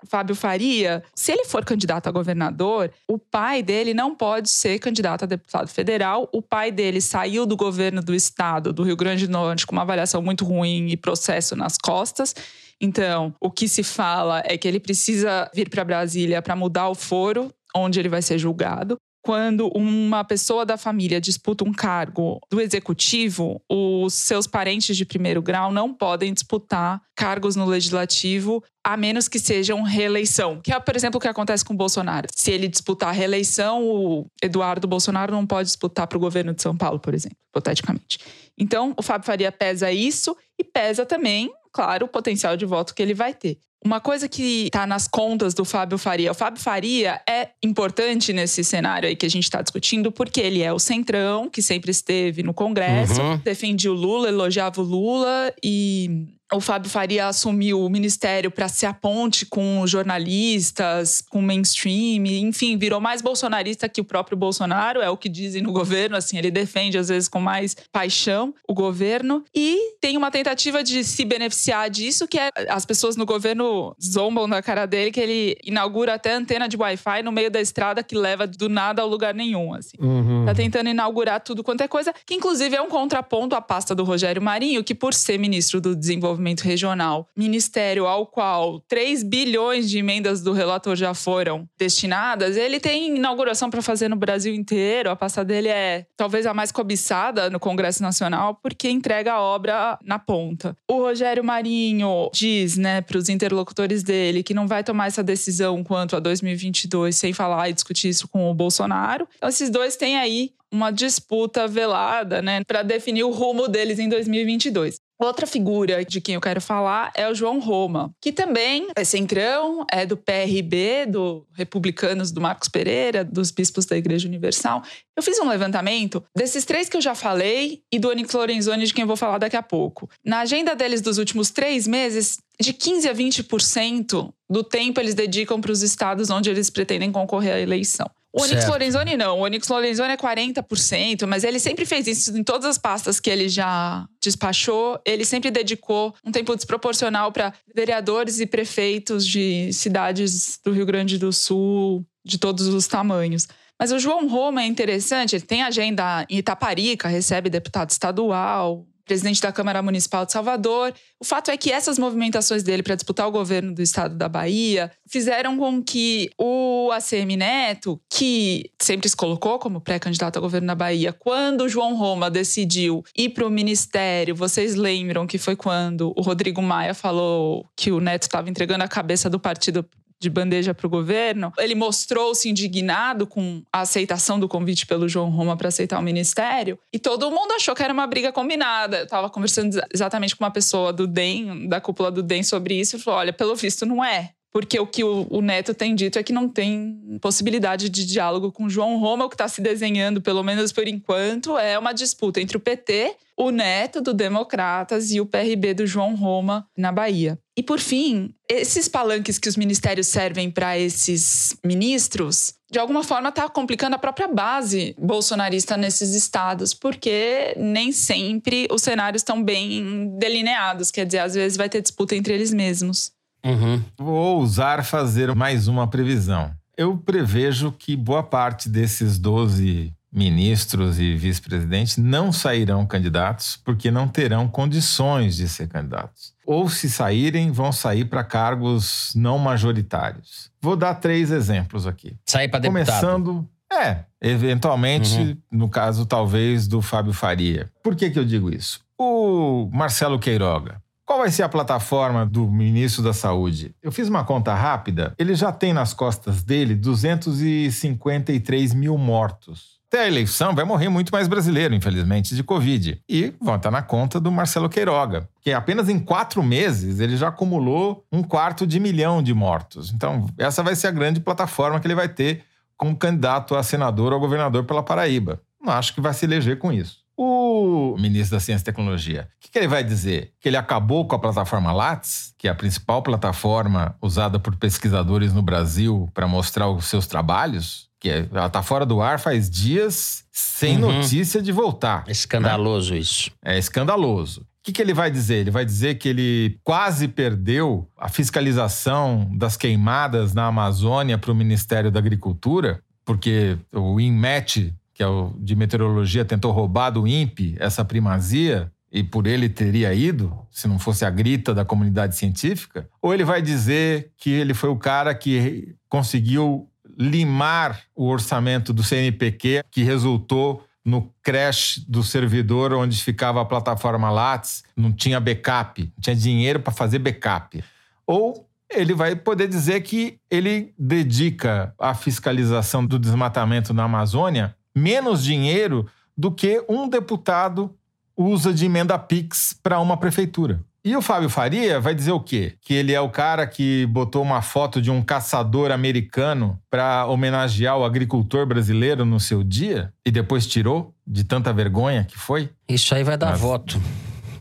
Fábio Faria, se ele for candidato a governador, o pai dele não pode ser candidato a deputado federal. O pai dele saiu do governo do estado do Rio Grande do Norte com uma avaliação muito ruim e processo nas costas. Então, o que se fala é que ele precisa vir para Brasília para mudar o foro onde ele vai ser julgado quando uma pessoa da família disputa um cargo do executivo, os seus parentes de primeiro grau não podem disputar cargos no legislativo, a menos que sejam reeleição. Que é, por exemplo, o que acontece com o Bolsonaro. Se ele disputar reeleição, o Eduardo Bolsonaro não pode disputar para o governo de São Paulo, por exemplo, hipoteticamente. Então, o Fábio Faria pesa isso e pesa também, claro, o potencial de voto que ele vai ter. Uma coisa que está nas contas do Fábio Faria. O Fábio Faria é importante nesse cenário aí que a gente está discutindo, porque ele é o centrão, que sempre esteve no Congresso, uhum. defendia o Lula, elogiava o Lula e o Fábio Faria assumiu o ministério para ser a ponte com jornalistas, com mainstream, enfim, virou mais bolsonarista que o próprio Bolsonaro, é o que dizem no governo, assim, ele defende às vezes com mais paixão o governo e tem uma tentativa de se beneficiar disso, que é as pessoas no governo zombam da cara dele que ele inaugura até antena de Wi-Fi no meio da estrada que leva do nada ao lugar nenhum, assim. Uhum. Tá tentando inaugurar tudo quanto é coisa, que inclusive é um contraponto à pasta do Rogério Marinho, que por ser ministro do Desenvolvimento Regional, ministério ao qual 3 bilhões de emendas do relator já foram destinadas, ele tem inauguração para fazer no Brasil inteiro. A pasta dele é talvez a mais cobiçada no Congresso Nacional, porque entrega a obra na ponta. O Rogério Marinho diz, né, para os interlocutores dele que não vai tomar essa decisão quanto a 2022 sem falar e discutir isso com o Bolsonaro. Então, esses dois têm aí uma disputa velada, né, para definir o rumo deles em 2022. Outra figura de quem eu quero falar é o João Roma, que também é centrão, é do PRB, do Republicanos do Marcos Pereira, dos bispos da Igreja Universal. Eu fiz um levantamento desses três que eu já falei e do Onyx Lorenzoni, de quem eu vou falar daqui a pouco. Na agenda deles dos últimos três meses, de 15 a 20% do tempo eles dedicam para os estados onde eles pretendem concorrer à eleição. O Onyx certo. Lorenzoni não. O Onyx Lorenzoni é 40%, mas ele sempre fez isso em todas as pastas que ele já despachou. Ele sempre dedicou um tempo desproporcional para vereadores e prefeitos de cidades do Rio Grande do Sul, de todos os tamanhos. Mas o João Roma é interessante, ele tem agenda em Itaparica, recebe deputado estadual, presidente da Câmara Municipal de Salvador. O fato é que essas movimentações dele para disputar o governo do estado da Bahia fizeram com que o ACM Neto, que sempre se colocou como pré-candidato ao governo da Bahia, quando o João Roma decidiu ir para o ministério, vocês lembram que foi quando o Rodrigo Maia falou que o Neto estava entregando a cabeça do partido de bandeja para o governo, ele mostrou-se indignado com a aceitação do convite pelo João Roma para aceitar o ministério e todo mundo achou que era uma briga combinada. Eu estava conversando exatamente com uma pessoa do DEM, da cúpula do DEM, sobre isso e falou: olha, pelo visto não é. Porque o que o, Neto tem dito é que não tem possibilidade de diálogo com João Roma. O que está se desenhando, pelo menos por enquanto, é uma disputa entre o PT, o Neto do Democratas e o PRB do João Roma na Bahia. E por fim, esses palanques que os ministérios servem para esses ministros, de alguma forma está complicando a própria base bolsonarista nesses estados, porque nem sempre os cenários estão bem delineados. Quer dizer, às vezes vai ter disputa entre eles mesmos. Uhum. Vou ousar fazer mais uma previsão. Eu prevejo que boa parte desses 12 ministros e vice-presidentes não sairão candidatos porque não terão condições de ser candidatos. Ou se saírem, vão sair para cargos não majoritários. Vou dar três exemplos aqui. Sair para deputado. Começando, é, eventualmente, uhum. no caso talvez do Fábio Faria. Por que que eu digo isso? O Marcelo Queiroga qual vai ser a plataforma do ministro da Saúde? Eu fiz uma conta rápida. Ele já tem nas costas dele 253 mil mortos. Até a eleição vai morrer muito mais brasileiro, infelizmente, de Covid. E vão estar na conta do Marcelo Queiroga, que apenas em quatro meses ele já acumulou um quarto de milhão de mortos. Então, essa vai ser a grande plataforma que ele vai ter como candidato a senador ou governador pela Paraíba. Não acho que vai se eleger com isso. O ministro da Ciência e Tecnologia, o que, que, ele vai dizer? Que ele acabou com a plataforma Lattes, que é a principal plataforma usada por pesquisadores no Brasil para mostrar os seus trabalhos? Que é, ela está fora do ar faz dias sem uhum. notícia de voltar. É escandaloso né? isso. É escandaloso. O que, que ele vai dizer? Ele vai dizer que ele quase perdeu a fiscalização das queimadas na Amazônia para o Ministério da Agricultura, porque o INMET que é o de meteorologia, tentou roubar do INPE essa primazia e por ele teria ido, se não fosse a grita da comunidade científica? Ou ele vai dizer que ele foi o cara que conseguiu limar o orçamento do CNPq, que resultou no crash do servidor onde ficava a plataforma Lattes, não tinha backup, não tinha dinheiro para fazer backup. Ou ele vai poder dizer que ele dedica a fiscalização do desmatamento na Amazônia menos dinheiro do que um deputado usa de emenda PIX para uma prefeitura. E o Fábio Faria vai dizer o quê? Que ele é o cara que botou uma foto de um caçador americano para homenagear o agricultor brasileiro no seu dia e depois tirou de tanta vergonha que foi? Isso aí vai dar Mas... voto.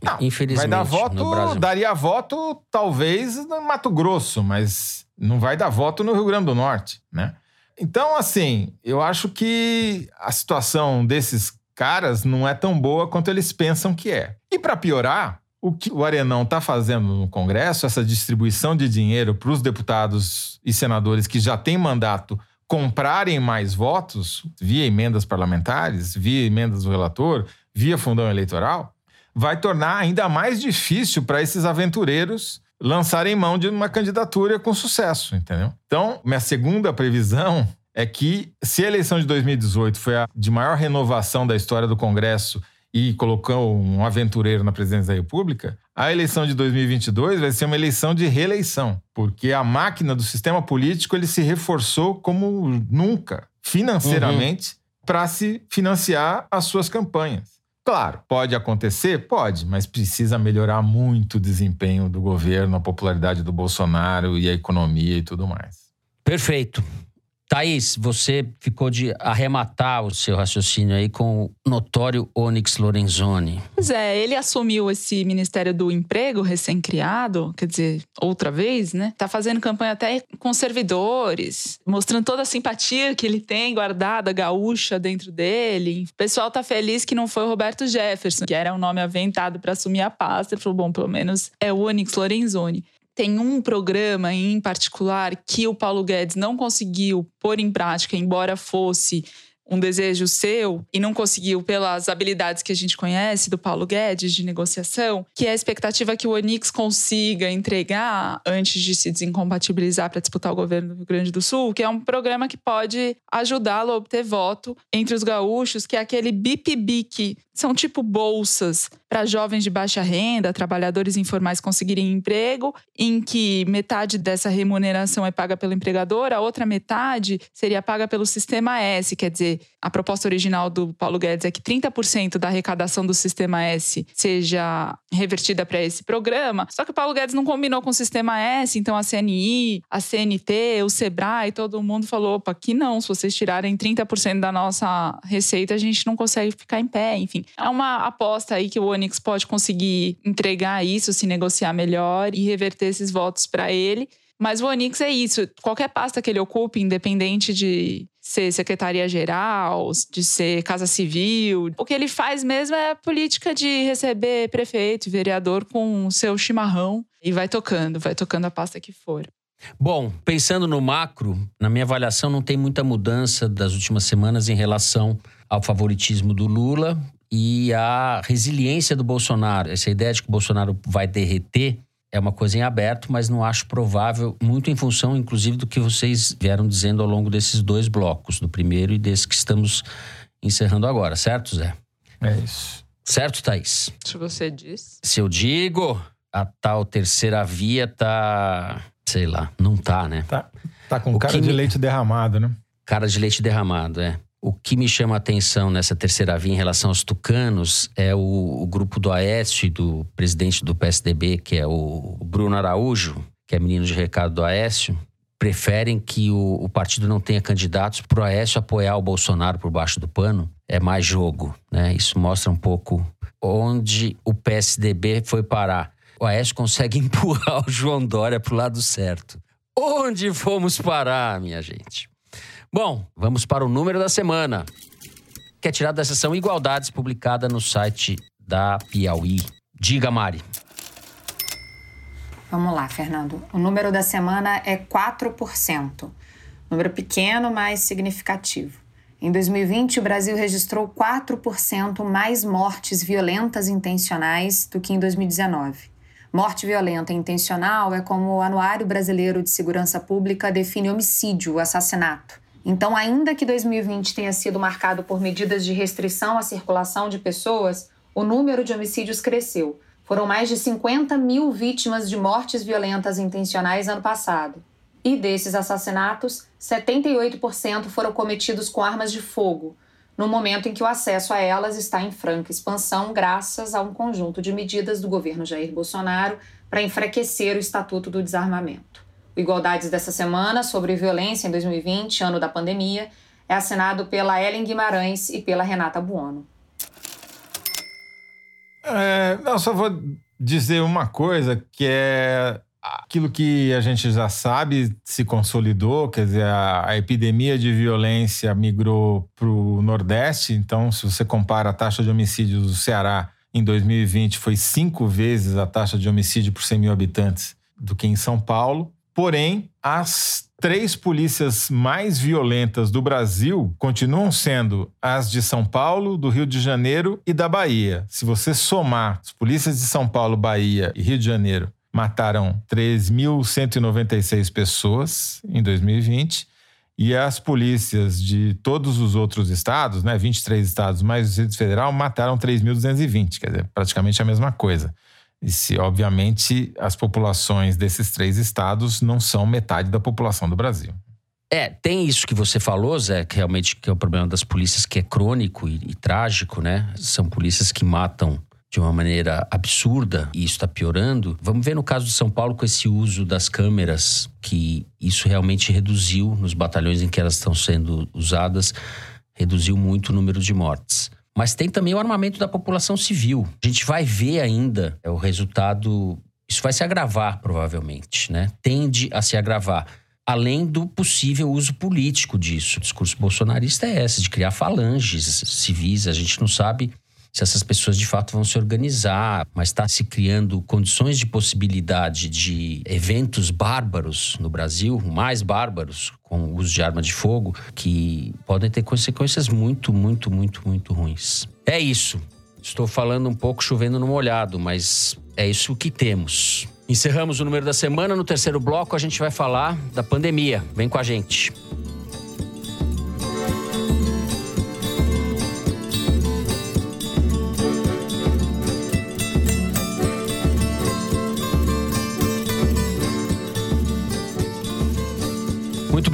Não, Infelizmente. Vai dar voto, daria voto talvez no Mato Grosso, mas não vai dar voto no Rio Grande do Norte, né? Então, assim, eu acho que a situação desses caras não é tão boa quanto eles pensam que é. E para piorar, o que o Arenão está fazendo no Congresso, essa distribuição de dinheiro para os deputados e senadores que já têm mandato comprarem mais votos via emendas parlamentares, via emendas do relator, via fundão eleitoral, vai tornar ainda mais difícil para esses aventureiros lançarem mão de uma candidatura com sucesso, entendeu? Então, minha segunda previsão é que se a eleição de 2018 foi a de maior renovação da história do Congresso e colocou um aventureiro na presidência da República, a eleição de 2022 vai ser uma eleição de reeleição, porque a máquina do sistema político ele se reforçou como nunca, financeiramente, uhum. para se financiar as suas campanhas. Claro, pode acontecer? Pode, mas precisa melhorar muito o desempenho do governo, a popularidade do Bolsonaro e a economia e tudo mais. Perfeito. Thaís, você ficou de arrematar o seu raciocínio aí com o notório Onyx Lorenzoni. Pois é, ele assumiu esse Ministério do Emprego recém-criado, quer dizer, outra vez, né? Tá fazendo campanha até com servidores, mostrando toda a simpatia que ele tem guardada, gaúcha dentro dele. O pessoal tá feliz que não foi o Roberto Jefferson, que era um nome aventado para assumir a pasta. Ele falou, bom, pelo menos é o Onyx Lorenzoni tem um programa em particular que o Paulo Guedes não conseguiu pôr em prática, embora fosse um desejo seu e não conseguiu pelas habilidades que a gente conhece do Paulo Guedes de negociação, que é a expectativa que o Onix consiga entregar antes de se desincompatibilizar para disputar o governo do Rio Grande do Sul, que é um programa que pode ajudá-lo a obter voto entre os gaúchos, que é aquele BIP-BIC, são tipo bolsas para jovens de baixa renda, trabalhadores informais conseguirem emprego, em que metade dessa remuneração é paga pelo empregador, a outra metade seria paga pelo sistema S, quer dizer, a proposta original do Paulo Guedes é que 30% da arrecadação do Sistema S seja revertida para esse programa. Só que o Paulo Guedes não combinou com o Sistema S, então a CNI, a CNT, o Sebrae, todo mundo falou: opa, aqui não, se vocês tirarem 30% da nossa receita, a gente não consegue ficar em pé. Enfim, é uma aposta aí que o Onix pode conseguir entregar isso, se negociar melhor e reverter esses votos para ele. Mas o Onix é isso. Qualquer pasta que ele ocupe, independente de ser secretaria-geral, de ser casa civil, o que ele faz mesmo é a política de receber prefeito e vereador com o seu chimarrão e vai tocando, vai tocando a pasta que for. Bom, pensando no macro, na minha avaliação não tem muita mudança das últimas semanas em relação ao favoritismo do Lula e à resiliência do Bolsonaro. Essa ideia de que o Bolsonaro vai derreter é uma coisa em aberto, mas não acho provável, muito em função, inclusive, do que vocês vieram dizendo ao longo desses dois blocos, do primeiro e desse que estamos encerrando agora, certo, Zé? É isso. Certo, Thaís? Se você diz. Se eu digo, a tal terceira via tá. Sei lá, não tá, né? Tá, tá com o cara de me... leite derramado, né? Cara de leite derramado, é. O que me chama a atenção nessa terceira via em relação aos tucanos é o, o grupo do Aécio e do presidente do PSDB, que é o Bruno Araújo, que é menino de recado do Aécio, preferem que o, o partido não tenha candidatos para o Aécio apoiar o Bolsonaro por baixo do pano. É mais jogo, né? Isso mostra um pouco onde o PSDB foi parar. O Aécio consegue empurrar o João Dória para o lado certo. Onde fomos parar, minha gente? Bom, vamos para o número da semana, que é tirado da seção Igualdades, publicada no site da Piauí. Diga, Mari. Vamos lá, Fernando. O número da semana é 4%. Número pequeno, mas significativo. Em 2020, o Brasil registrou 4% mais mortes violentas intencionais do que em 2019. Morte violenta intencional é como o Anuário Brasileiro de Segurança Pública define homicídio, assassinato. Então, ainda que 2020 tenha sido marcado por medidas de restrição à circulação de pessoas, o número de homicídios cresceu. Foram mais de 50 mil vítimas de mortes violentas intencionais ano passado. E desses assassinatos, 78% foram cometidos com armas de fogo, no momento em que o acesso a elas está em franca expansão, graças a um conjunto de medidas do governo Jair Bolsonaro para enfraquecer o Estatuto do Desarmamento. Igualdades dessa semana sobre violência em 2020, ano da pandemia, é assinado pela Ellen Guimarães e pela Renata Buono. É, só vou dizer uma coisa que é aquilo que a gente já sabe se consolidou, quer dizer, a, a epidemia de violência migrou para o Nordeste. Então, se você compara a taxa de homicídios do Ceará em 2020, foi cinco vezes a taxa de homicídio por 100 mil habitantes do que em São Paulo. Porém, as três polícias mais violentas do Brasil continuam sendo as de São Paulo, do Rio de Janeiro e da Bahia. Se você somar as polícias de São Paulo, Bahia e Rio de Janeiro mataram 3.196 pessoas em 2020 e as polícias de todos os outros estados, né, 23 estados mais o Distrito Federal, mataram 3.220, quer dizer, praticamente a mesma coisa. E se, obviamente, as populações desses três estados não são metade da população do Brasil. É, tem isso que você falou, Zé, que realmente que é o problema das polícias, que é crônico e, e trágico, né? São polícias que matam de uma maneira absurda e isso está piorando. Vamos ver no caso de São Paulo com esse uso das câmeras, que isso realmente reduziu nos batalhões em que elas estão sendo usadas, reduziu muito o número de mortes. Mas tem também o armamento da população civil. A gente vai ver ainda é, o resultado. Isso vai se agravar, provavelmente, né? Tende a se agravar além do possível uso político disso. O discurso bolsonarista é esse, de criar falanges civis. A gente não sabe se essas pessoas de fato vão se organizar, mas está se criando condições de possibilidade de eventos bárbaros no Brasil, mais bárbaros, com o uso de arma de fogo, que podem ter consequências muito, muito, muito, muito ruins. É isso. Estou falando um pouco chovendo no molhado, mas é isso que temos. Encerramos o número da semana. No terceiro bloco, a gente vai falar da pandemia. Vem com a gente.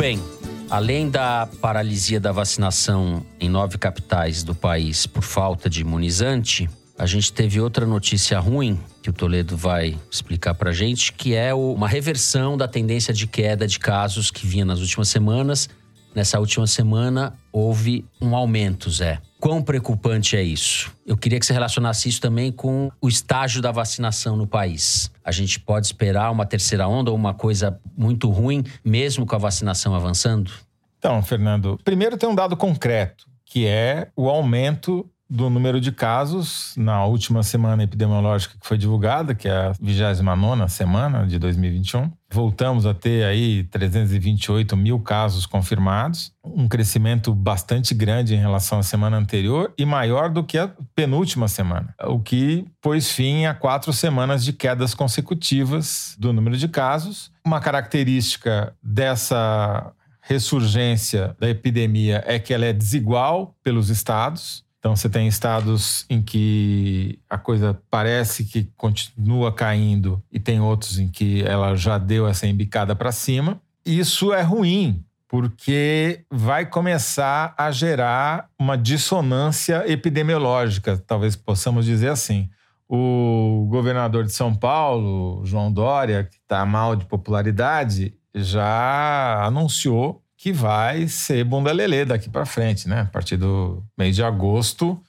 Bem. Além da paralisia da vacinação em nove capitais do país por falta de imunizante, a gente teve outra notícia ruim que o Toledo vai explicar para gente, que é uma reversão da tendência de queda de casos que vinha nas últimas semanas. Nessa última semana houve um aumento, Zé. Quão preocupante é isso? Eu queria que você relacionasse isso também com o estágio da vacinação no país. A gente pode esperar uma terceira onda ou uma coisa muito ruim, mesmo com a vacinação avançando? Então, Fernando, primeiro tem um dado concreto, que é o aumento do número de casos na última semana epidemiológica que foi divulgada, que é a 29 semana de 2021. Voltamos a ter aí 328 mil casos confirmados, um crescimento bastante grande em relação à semana anterior e maior do que a penúltima semana, o que pôs fim a quatro semanas de quedas consecutivas do número de casos. Uma característica dessa ressurgência da epidemia é que ela é desigual pelos estados. Então, você tem estados em que a coisa parece que continua caindo e tem outros em que ela já deu essa embicada para cima. Isso é ruim, porque vai começar a gerar uma dissonância epidemiológica, talvez possamos dizer assim. O governador de São Paulo, João Dória, que está mal de popularidade, já anunciou que vai ser bunda lelê daqui para frente, né? A partir do mês de agosto,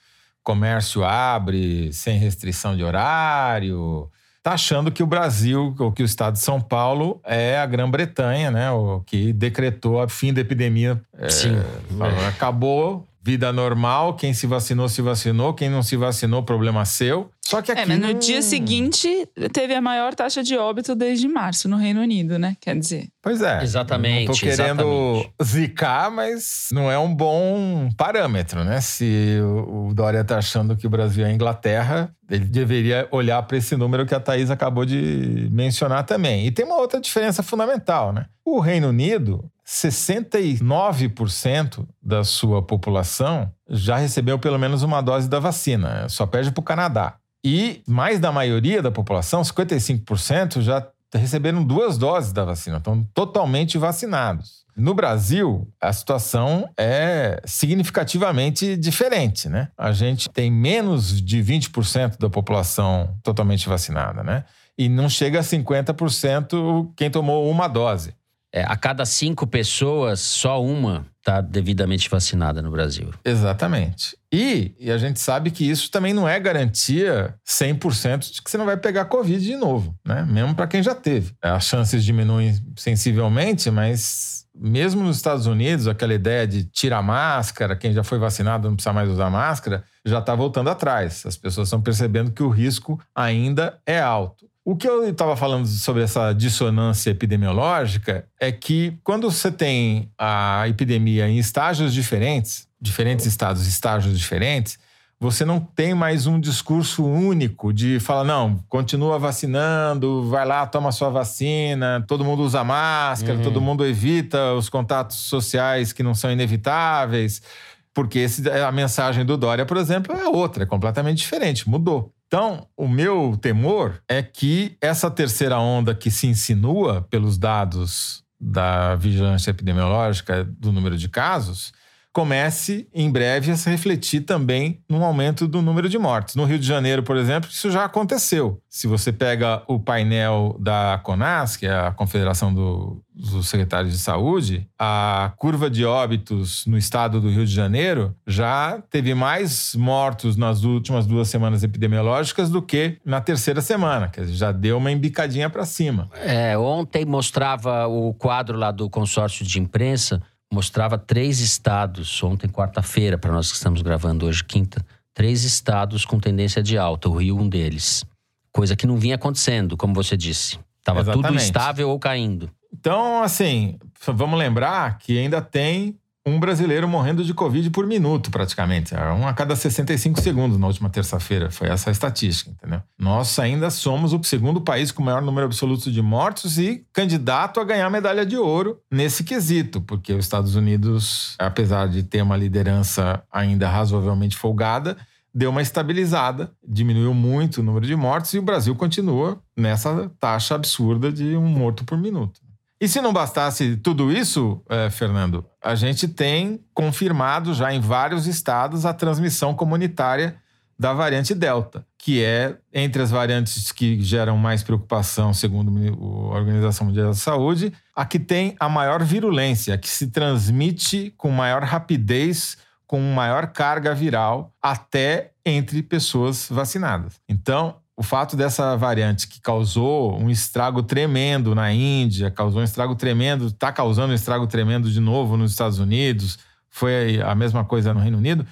comércio abre sem restrição de horário. Tá achando que o Brasil, ou que o estado de São Paulo é a Grã-Bretanha, né? O que decretou a fim da epidemia. Sim. É, acabou, vida normal, quem se vacinou, se vacinou, quem não se vacinou, problema seu. Só que aqui. É, mas no dia seguinte teve a maior taxa de óbito desde março no Reino Unido, né? Quer dizer. Pois é. Exatamente. Não tô querendo exatamente. zicar, mas não é um bom parâmetro, né? Se o Dória tá achando que o Brasil é a Inglaterra, ele deveria olhar para esse número que a Thaís acabou de mencionar também. E tem uma outra diferença fundamental, né? O Reino Unido, 69% da sua população já recebeu pelo menos uma dose da vacina, só perde para o Canadá. E mais da maioria da população, 55%, já receberam duas doses da vacina, estão totalmente vacinados. No Brasil, a situação é significativamente diferente, né? A gente tem menos de 20% da população totalmente vacinada, né? E não chega a 50% quem tomou uma dose. É, a cada cinco pessoas, só uma está devidamente vacinada no Brasil. Exatamente. E, e, a gente sabe que isso também não é garantia 100% de que você não vai pegar Covid de novo, né? Mesmo para quem já teve. As chances diminuem sensivelmente, mas mesmo nos Estados Unidos, aquela ideia de tirar máscara, quem já foi vacinado não precisa mais usar máscara, já está voltando atrás. As pessoas estão percebendo que o risco ainda é alto. O que eu estava falando sobre essa dissonância epidemiológica é que quando você tem a epidemia em estágios diferentes, diferentes estados, estágios diferentes, você não tem mais um discurso único de falar, não, continua vacinando, vai lá, toma sua vacina, todo mundo usa máscara, uhum. todo mundo evita os contatos sociais que não são inevitáveis. Porque esse, a mensagem do Dória, por exemplo, é outra, é completamente diferente, mudou. Então, o meu temor é que essa terceira onda que se insinua pelos dados da vigilância epidemiológica do número de casos comece em breve a se refletir também no aumento do número de mortes. No Rio de Janeiro, por exemplo, isso já aconteceu. Se você pega o painel da CONAS, que é a Confederação do, dos Secretários de Saúde, a curva de óbitos no estado do Rio de Janeiro já teve mais mortos nas últimas duas semanas epidemiológicas do que na terceira semana, dizer, já deu uma embicadinha para cima. É, ontem mostrava o quadro lá do consórcio de imprensa mostrava três estados, ontem, quarta-feira, para nós que estamos gravando hoje, quinta, três estados com tendência de alta, o Rio um deles. Coisa que não vinha acontecendo, como você disse. Estava tudo estável ou caindo. Então, assim, vamos lembrar que ainda tem um brasileiro morrendo de Covid por minuto, praticamente. É um a cada 65 segundos na última terça-feira. Foi essa a estatística, entendeu? Nós ainda somos o segundo país com o maior número absoluto de mortos e candidato a ganhar medalha de ouro nesse quesito, porque os Estados Unidos, apesar de ter uma liderança ainda razoavelmente folgada, deu uma estabilizada, diminuiu muito o número de mortes e o Brasil continua nessa taxa absurda de um morto por minuto. E se não bastasse tudo isso, é, Fernando, a gente tem confirmado já em vários estados a transmissão comunitária da variante Delta, que é entre as variantes que geram mais preocupação, segundo a Organização Mundial da Saúde, a que tem a maior virulência, a que se transmite com maior rapidez, com maior carga viral, até entre pessoas vacinadas. Então, o fato dessa variante que causou um estrago tremendo na Índia, causou um estrago tremendo, está causando um estrago tremendo de novo nos Estados Unidos, foi a mesma coisa no Reino Unido,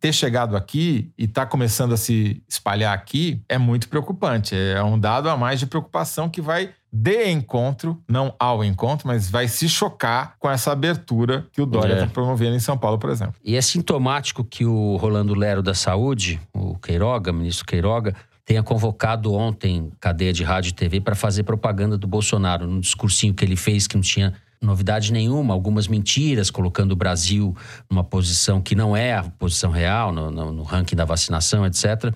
ter chegado aqui e está começando a se espalhar aqui é muito preocupante. É um dado a mais de preocupação que vai de encontro, não ao encontro, mas vai se chocar com essa abertura que o Dória está é. promovendo em São Paulo, por exemplo. E é sintomático que o Rolando Lero da Saúde, o Queiroga, ministro Queiroga, tenha convocado ontem cadeia de rádio e TV para fazer propaganda do Bolsonaro, num discursinho que ele fez que não tinha novidade nenhuma, algumas mentiras, colocando o Brasil numa posição que não é a posição real, no, no, no, ranking da vacinação, etc.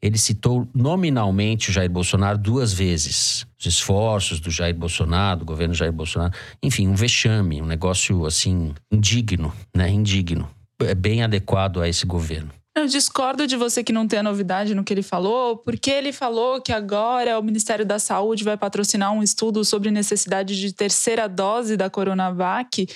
Ele citou nominalmente o Jair Bolsonaro duas vezes. Os esforços do Jair Bolsonaro, do governo Jair Bolsonaro. Enfim, um vexame, um negócio assim, indigno, né? Indigno. É bem adequado a esse governo. Eu discordo de você que não tem a novidade no que ele falou, porque ele falou que agora o Ministério da Saúde vai patrocinar um estudo sobre necessidade de terceira dose da Coronavac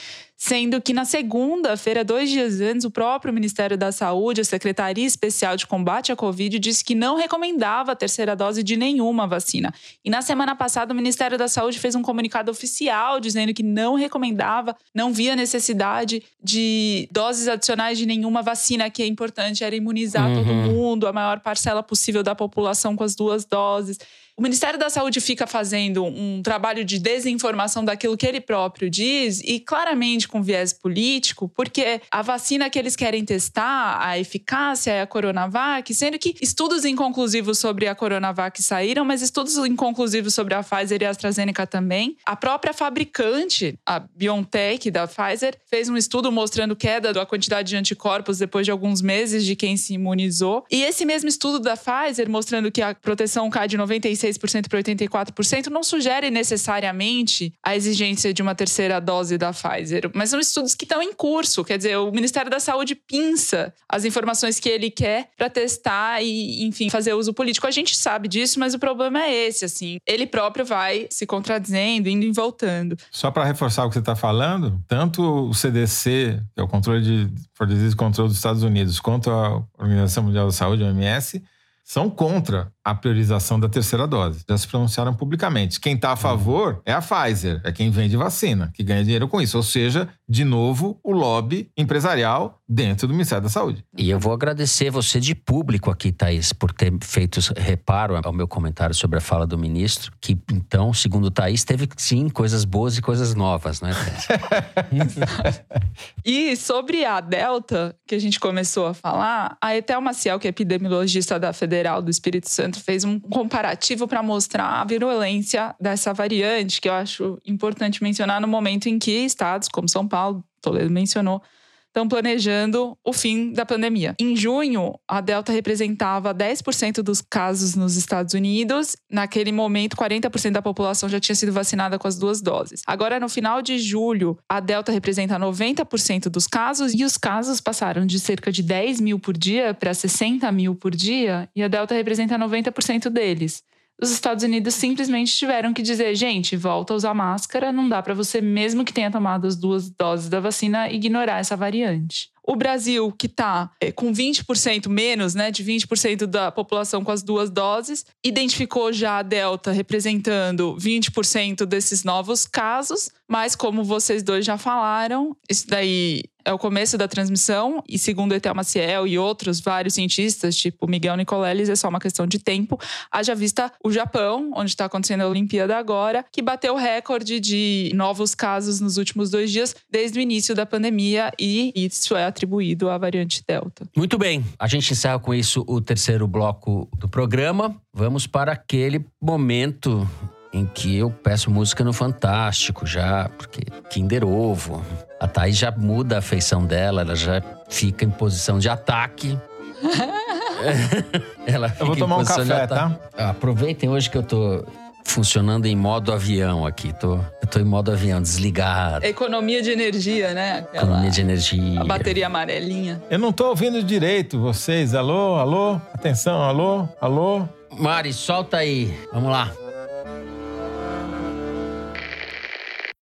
Sendo que na segunda-feira, dois dias antes, o próprio Ministério da Saúde, a Secretaria Especial de Combate à Covid, disse que não recomendava a terceira dose de nenhuma vacina. E na semana passada, o Ministério da Saúde fez um comunicado oficial dizendo que não recomendava, não via necessidade de doses adicionais de nenhuma vacina, que é importante, era imunizar uhum. todo mundo, a maior parcela possível da população com as duas doses. O Ministério da Saúde fica fazendo um trabalho de desinformação daquilo que ele próprio diz e claramente com viés político, porque a vacina que eles querem testar, a eficácia é a Coronavac, sendo que estudos inconclusivos sobre a Coronavac saíram, mas estudos inconclusivos sobre a Pfizer e a AstraZeneca também. A própria fabricante, a BioNTech da Pfizer, fez um estudo mostrando queda da quantidade de anticorpos depois de alguns meses de quem se imunizou. E esse mesmo estudo da Pfizer mostrando que a proteção cai de 96 86% para 84%, não sugere necessariamente a exigência de uma terceira dose da Pfizer. Mas são estudos que estão em curso. Quer dizer, o Ministério da Saúde pinça as informações que ele quer para testar e, enfim, fazer uso político. A gente sabe disso, mas o problema é esse, assim. Ele próprio vai se contradizendo, indo e voltando. Só para reforçar o que você está falando, tanto o CDC, que é o controle de for Disease dos Estados Unidos, quanto a Organização Mundial da Saúde, a OMS, são contra a priorização da terceira dose. Já se pronunciaram publicamente. Quem está a favor é a Pfizer, é quem vende vacina, que ganha dinheiro com isso. Ou seja, de novo, o lobby empresarial dentro do Ministério da Saúde. E eu vou agradecer você de público aqui, Thaís, por ter feito reparo ao meu comentário sobre a fala do ministro, que então, segundo Thaís, teve sim coisas boas e coisas novas, né? e sobre a Delta, que a gente começou a falar, a Etel Maciel, que é epidemiologista da Federal do Espírito Santo, fez um comparativo para mostrar a virulência dessa variante, que eu acho importante mencionar no momento em que estados como São Paulo, Toledo mencionou, estão planejando o fim da pandemia. Em junho, a Delta representava 10% dos casos nos Estados Unidos. Naquele momento, 40% da população já tinha sido vacinada com as duas doses. Agora, no final de julho, a Delta representa 90% dos casos e os casos passaram de cerca de 10 mil por dia para 60 mil por dia e a Delta representa 90% deles os Estados Unidos simplesmente tiveram que dizer: gente, volta a usar máscara, não dá para você, mesmo que tenha tomado as duas doses da vacina, ignorar essa variante. O Brasil, que está é, com 20% menos, né, de 20% da população com as duas doses, identificou já a Delta representando 20% desses novos casos, mas como vocês dois já falaram, isso daí é o começo da transmissão e segundo Etel Maciel e outros vários cientistas, tipo Miguel Nicoleles, é só uma questão de tempo. Haja vista o Japão, onde está acontecendo a Olimpíada agora, que bateu o recorde de novos casos nos últimos dois dias desde o início da pandemia e isso é atribuído à variante Delta. Muito bem, a gente encerra com isso o terceiro bloco do programa. Vamos para aquele momento em que eu peço música no Fantástico já, porque Kinder Ovo. A Thaís já muda a feição dela, ela já fica em posição de ataque. ela eu vou tomar um café, tá? Aproveitem hoje que eu tô funcionando em modo avião aqui. Tô, eu tô em modo avião, desligado. Economia de energia, né? Aquela, Economia de energia. A bateria amarelinha. Eu não tô ouvindo direito vocês. Alô, alô? Atenção, alô, alô? Mari, solta aí. Vamos lá.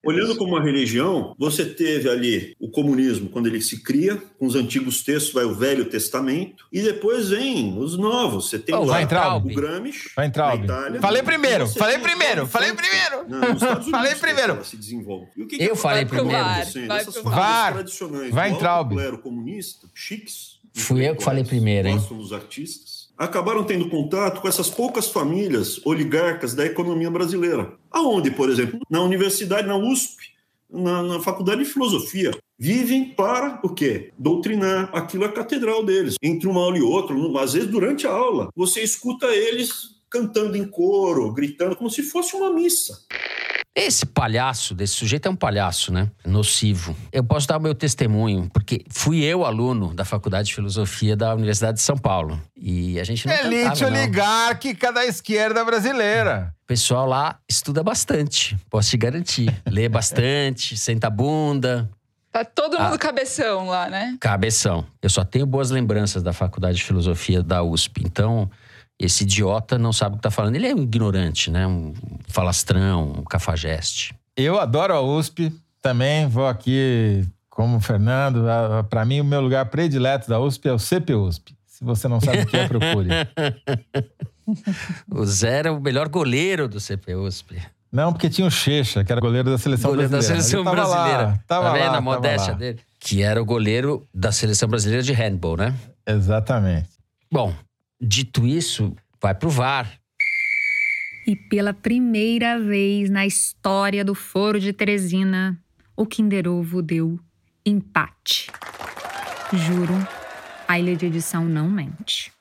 Olhando como uma religião, você teve ali o comunismo quando ele se cria, com os antigos textos, vai o Velho Testamento, e depois vem os novos. Você tem oh, lá entrar, o Gramsci, vai entrar, na Itália. Falei primeiro, falei primeiro, falei primeiro. Não, falei primeiro. se desenvolve. E o que, que eu falei primeiro. Vai Essas VAR. tradicionais vai entrar, o clero comunista, chiques. Fui eu que falei primeiro, hein? Dos artistas acabaram tendo contato com essas poucas famílias oligarcas da economia brasileira. Aonde, por exemplo? Na universidade, na USP, na, na faculdade de filosofia. Vivem para o quê? Doutrinar. Aquilo é a catedral deles. Entre uma aula e outra, às vezes durante a aula, você escuta eles cantando em coro, gritando, como se fosse uma missa. Esse palhaço, desse sujeito é um palhaço, né? Nocivo. Eu posso dar o meu testemunho, porque fui eu aluno da Faculdade de Filosofia da Universidade de São Paulo. E a gente não Elite cantava, não. oligárquica da esquerda brasileira. O pessoal lá estuda bastante, posso te garantir. Lê bastante, senta a bunda, Tá todo mundo ah, cabeção lá, né? Cabeção. Eu só tenho boas lembranças da Faculdade de Filosofia da USP. Então, esse idiota não sabe o que está falando. Ele é um ignorante, né? Um falastrão, um cafajeste. Eu adoro a USP. Também vou aqui como o Fernando. Para mim, o meu lugar predileto da USP é o CPUSP. Se você não sabe o que é, procure. o Zé era o melhor goleiro do CPUSP. Não, porque tinha o Checha, que era goleiro da seleção goleiro brasileira. da seleção tava brasileira. Lá, tava tá vendo lá, a modéstia dele? Que era o goleiro da seleção brasileira de handball, né? Exatamente. Bom, Dito isso, vai pro VAR. E pela primeira vez na história do Foro de Teresina, o Kinder Ovo deu empate. Juro, a ilha de edição não mente.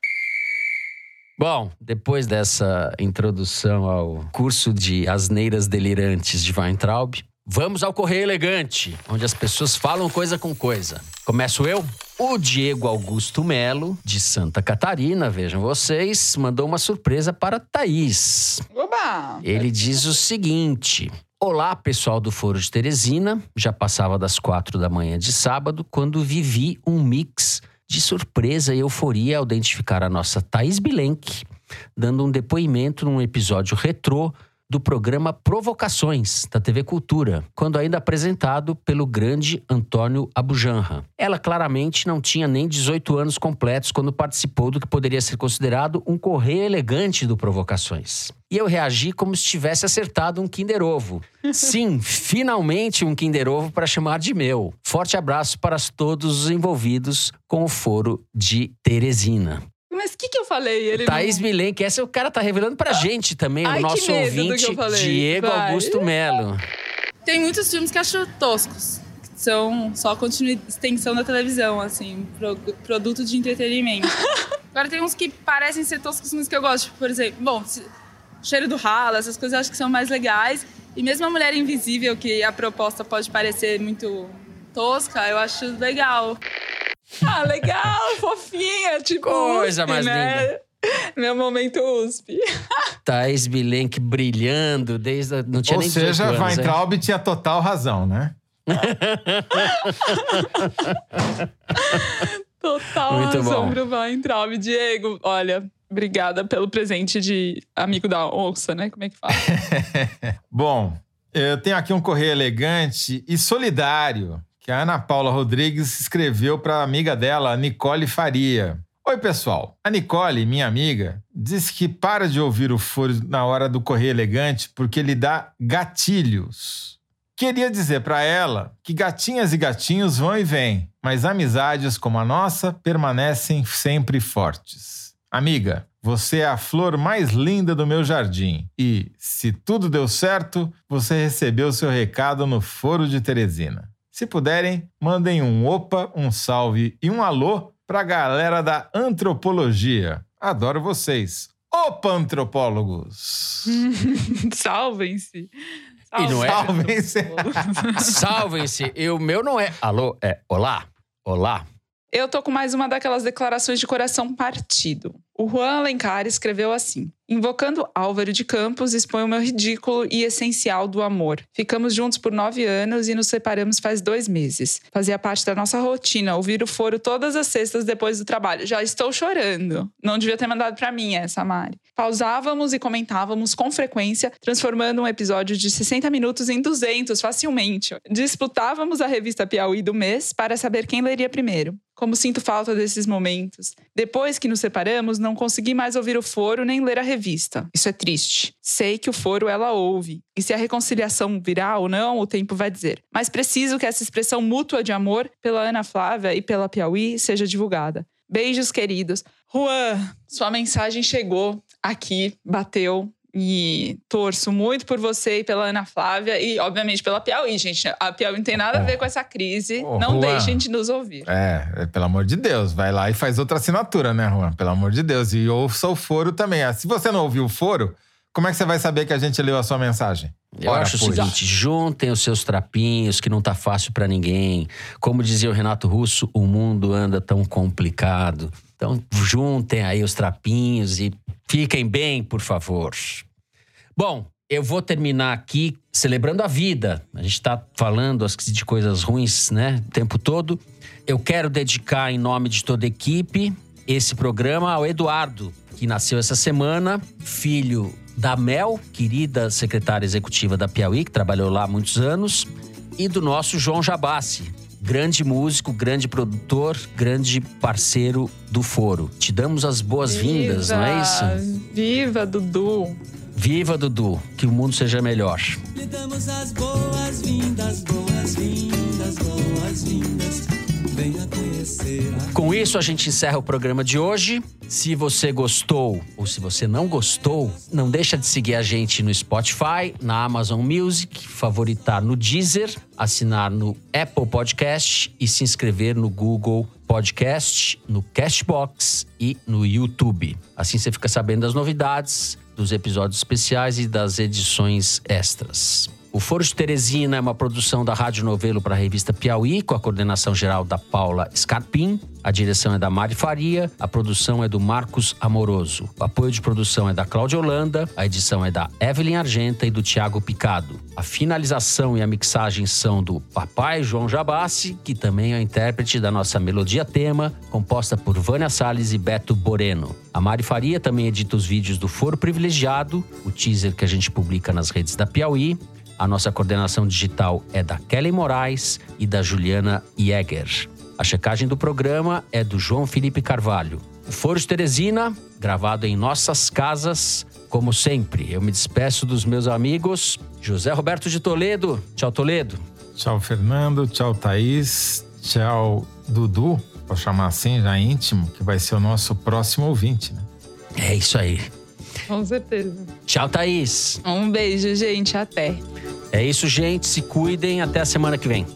Bom, depois dessa introdução ao curso de asneiras delirantes de Weintraub, vamos ao Correio Elegante, onde as pessoas falam coisa com coisa. Começo eu? O Diego Augusto Melo, de Santa Catarina, vejam vocês, mandou uma surpresa para Thaís. Oba! Ele diz o seguinte: Olá, pessoal do Foro de Teresina. Já passava das quatro da manhã de sábado quando vivi um mix de surpresa e euforia ao identificar a nossa Thaís Bilenque dando um depoimento num episódio retrô do programa Provocações, da TV Cultura, quando ainda apresentado pelo grande Antônio Abujanra. Ela claramente não tinha nem 18 anos completos quando participou do que poderia ser considerado um correio elegante do Provocações. E eu reagi como se tivesse acertado um Kinder Ovo. Sim, finalmente um Kinder Ovo para chamar de meu. Forte abraço para todos os envolvidos com o foro de Teresina. Mas o que, que eu falei? Ele Thaís não... Milen, que essa o cara tá revelando pra gente também, Ai, o nosso ouvinte, Diego Vai. Augusto Melo. Tem muitos filmes que acho toscos. Que são só extensão da televisão, assim, pro... produto de entretenimento. Agora tem uns que parecem ser toscos, mas que eu gosto. Por exemplo, bom, se- cheiro do ralo, essas coisas eu acho que são mais legais. E mesmo a Mulher Invisível, que a proposta pode parecer muito tosca, eu acho legal. Ah, legal, fofinha, tipo. Coisa USP, mais né? Meu momento USP. Thaís Bilenque brilhando desde. A... Não tinha Ou nem 18 seja, anos, né? Weintraub tinha total razão, né? Total Muito razão bom. pro Weintraub. Diego, olha, obrigada pelo presente de amigo da onça, né? Como é que fala? Bom, eu tenho aqui um correio elegante e solidário que a Ana Paula Rodrigues escreveu para a amiga dela, Nicole Faria. Oi, pessoal. A Nicole, minha amiga, disse que para de ouvir o foro na hora do correio elegante porque lhe dá gatilhos. Queria dizer para ela que gatinhas e gatinhos vão e vêm, mas amizades como a nossa permanecem sempre fortes. Amiga, você é a flor mais linda do meu jardim e, se tudo deu certo, você recebeu seu recado no Foro de Teresina. Se puderem, mandem um opa, um salve e um alô pra galera da antropologia. Adoro vocês. Opa, antropólogos! Salvem-se. E não é- Salvem-se. Salvem-se. E o meu não é alô, é olá. Olá. Eu tô com mais uma daquelas declarações de coração partido. O Juan Alencar escreveu assim: Invocando Álvaro de Campos, expõe o meu ridículo e essencial do amor. Ficamos juntos por nove anos e nos separamos faz dois meses. Fazia parte da nossa rotina ouvir o foro todas as sextas depois do trabalho. Já estou chorando. Não devia ter mandado pra mim essa, Mari. Pausávamos e comentávamos com frequência, transformando um episódio de 60 minutos em 200 facilmente. Disputávamos a revista Piauí do mês para saber quem leria primeiro. Como sinto falta desses momentos. Depois que nos separamos, não consegui mais ouvir o foro nem ler a revista. Isso é triste. Sei que o foro ela ouve. E se a reconciliação virá ou não, o tempo vai dizer. Mas preciso que essa expressão mútua de amor pela Ana Flávia e pela Piauí seja divulgada. Beijos, queridos. Juan, sua mensagem chegou aqui, bateu. E torço muito por você e pela Ana Flávia e, obviamente, pela Piauí, gente. A Piauí não tem nada a ver com essa crise. Ô, não Juan. deixem de nos ouvir. É, é, pelo amor de Deus, vai lá e faz outra assinatura, né, Juan? Pelo amor de Deus. E ouça o foro também. Ah, Se você não ouviu o foro, como é que você vai saber que a gente leu a sua mensagem? Eu Ora, acho o pois. seguinte: juntem os seus trapinhos, que não tá fácil pra ninguém. Como dizia o Renato Russo, o mundo anda tão complicado. Então, juntem aí os trapinhos e fiquem bem, por favor. Bom, eu vou terminar aqui celebrando a vida. A gente tá falando de coisas ruins, né, o tempo todo. Eu quero dedicar, em nome de toda a equipe, esse programa ao Eduardo, que nasceu essa semana, filho da Mel, querida secretária executiva da Piauí, que trabalhou lá há muitos anos, e do nosso João Jabassi, grande músico, grande produtor, grande parceiro do Foro. Te damos as boas-vindas, não é isso? Viva, Dudu! Viva, Dudu. Que o mundo seja melhor. Lhe damos as boas-vindas, boas-vindas, boas-vindas. Com isso, a gente encerra o programa de hoje. Se você gostou ou se você não gostou, não deixa de seguir a gente no Spotify, na Amazon Music, favoritar no Deezer, assinar no Apple Podcast e se inscrever no Google Podcast, no Cashbox e no YouTube. Assim você fica sabendo das novidades, dos episódios especiais e das edições extras. O Foro de Teresina é uma produção da Rádio Novelo para a revista Piauí, com a coordenação geral da Paula Scarpim. A direção é da Mari Faria, a produção é do Marcos Amoroso. O apoio de produção é da Cláudia Holanda, a edição é da Evelyn Argenta e do Tiago Picado. A finalização e a mixagem são do Papai João Jabassi, que também é o intérprete da nossa melodia tema, composta por Vânia Salles e Beto Boreno. A Mari Faria também edita os vídeos do Foro Privilegiado, o teaser que a gente publica nas redes da Piauí, a nossa coordenação digital é da Kelly Moraes e da Juliana Jäger. A checagem do programa é do João Felipe Carvalho. O Foro de Teresina, gravado em nossas casas, como sempre. Eu me despeço dos meus amigos. José Roberto de Toledo. Tchau, Toledo. Tchau, Fernando. Tchau, Thaís. Tchau, Dudu. Vou chamar assim, já íntimo, que vai ser o nosso próximo ouvinte, né? É isso aí. Com certeza. Tchau, Thaís. Um beijo, gente. Até. É isso, gente. Se cuidem. Até a semana que vem.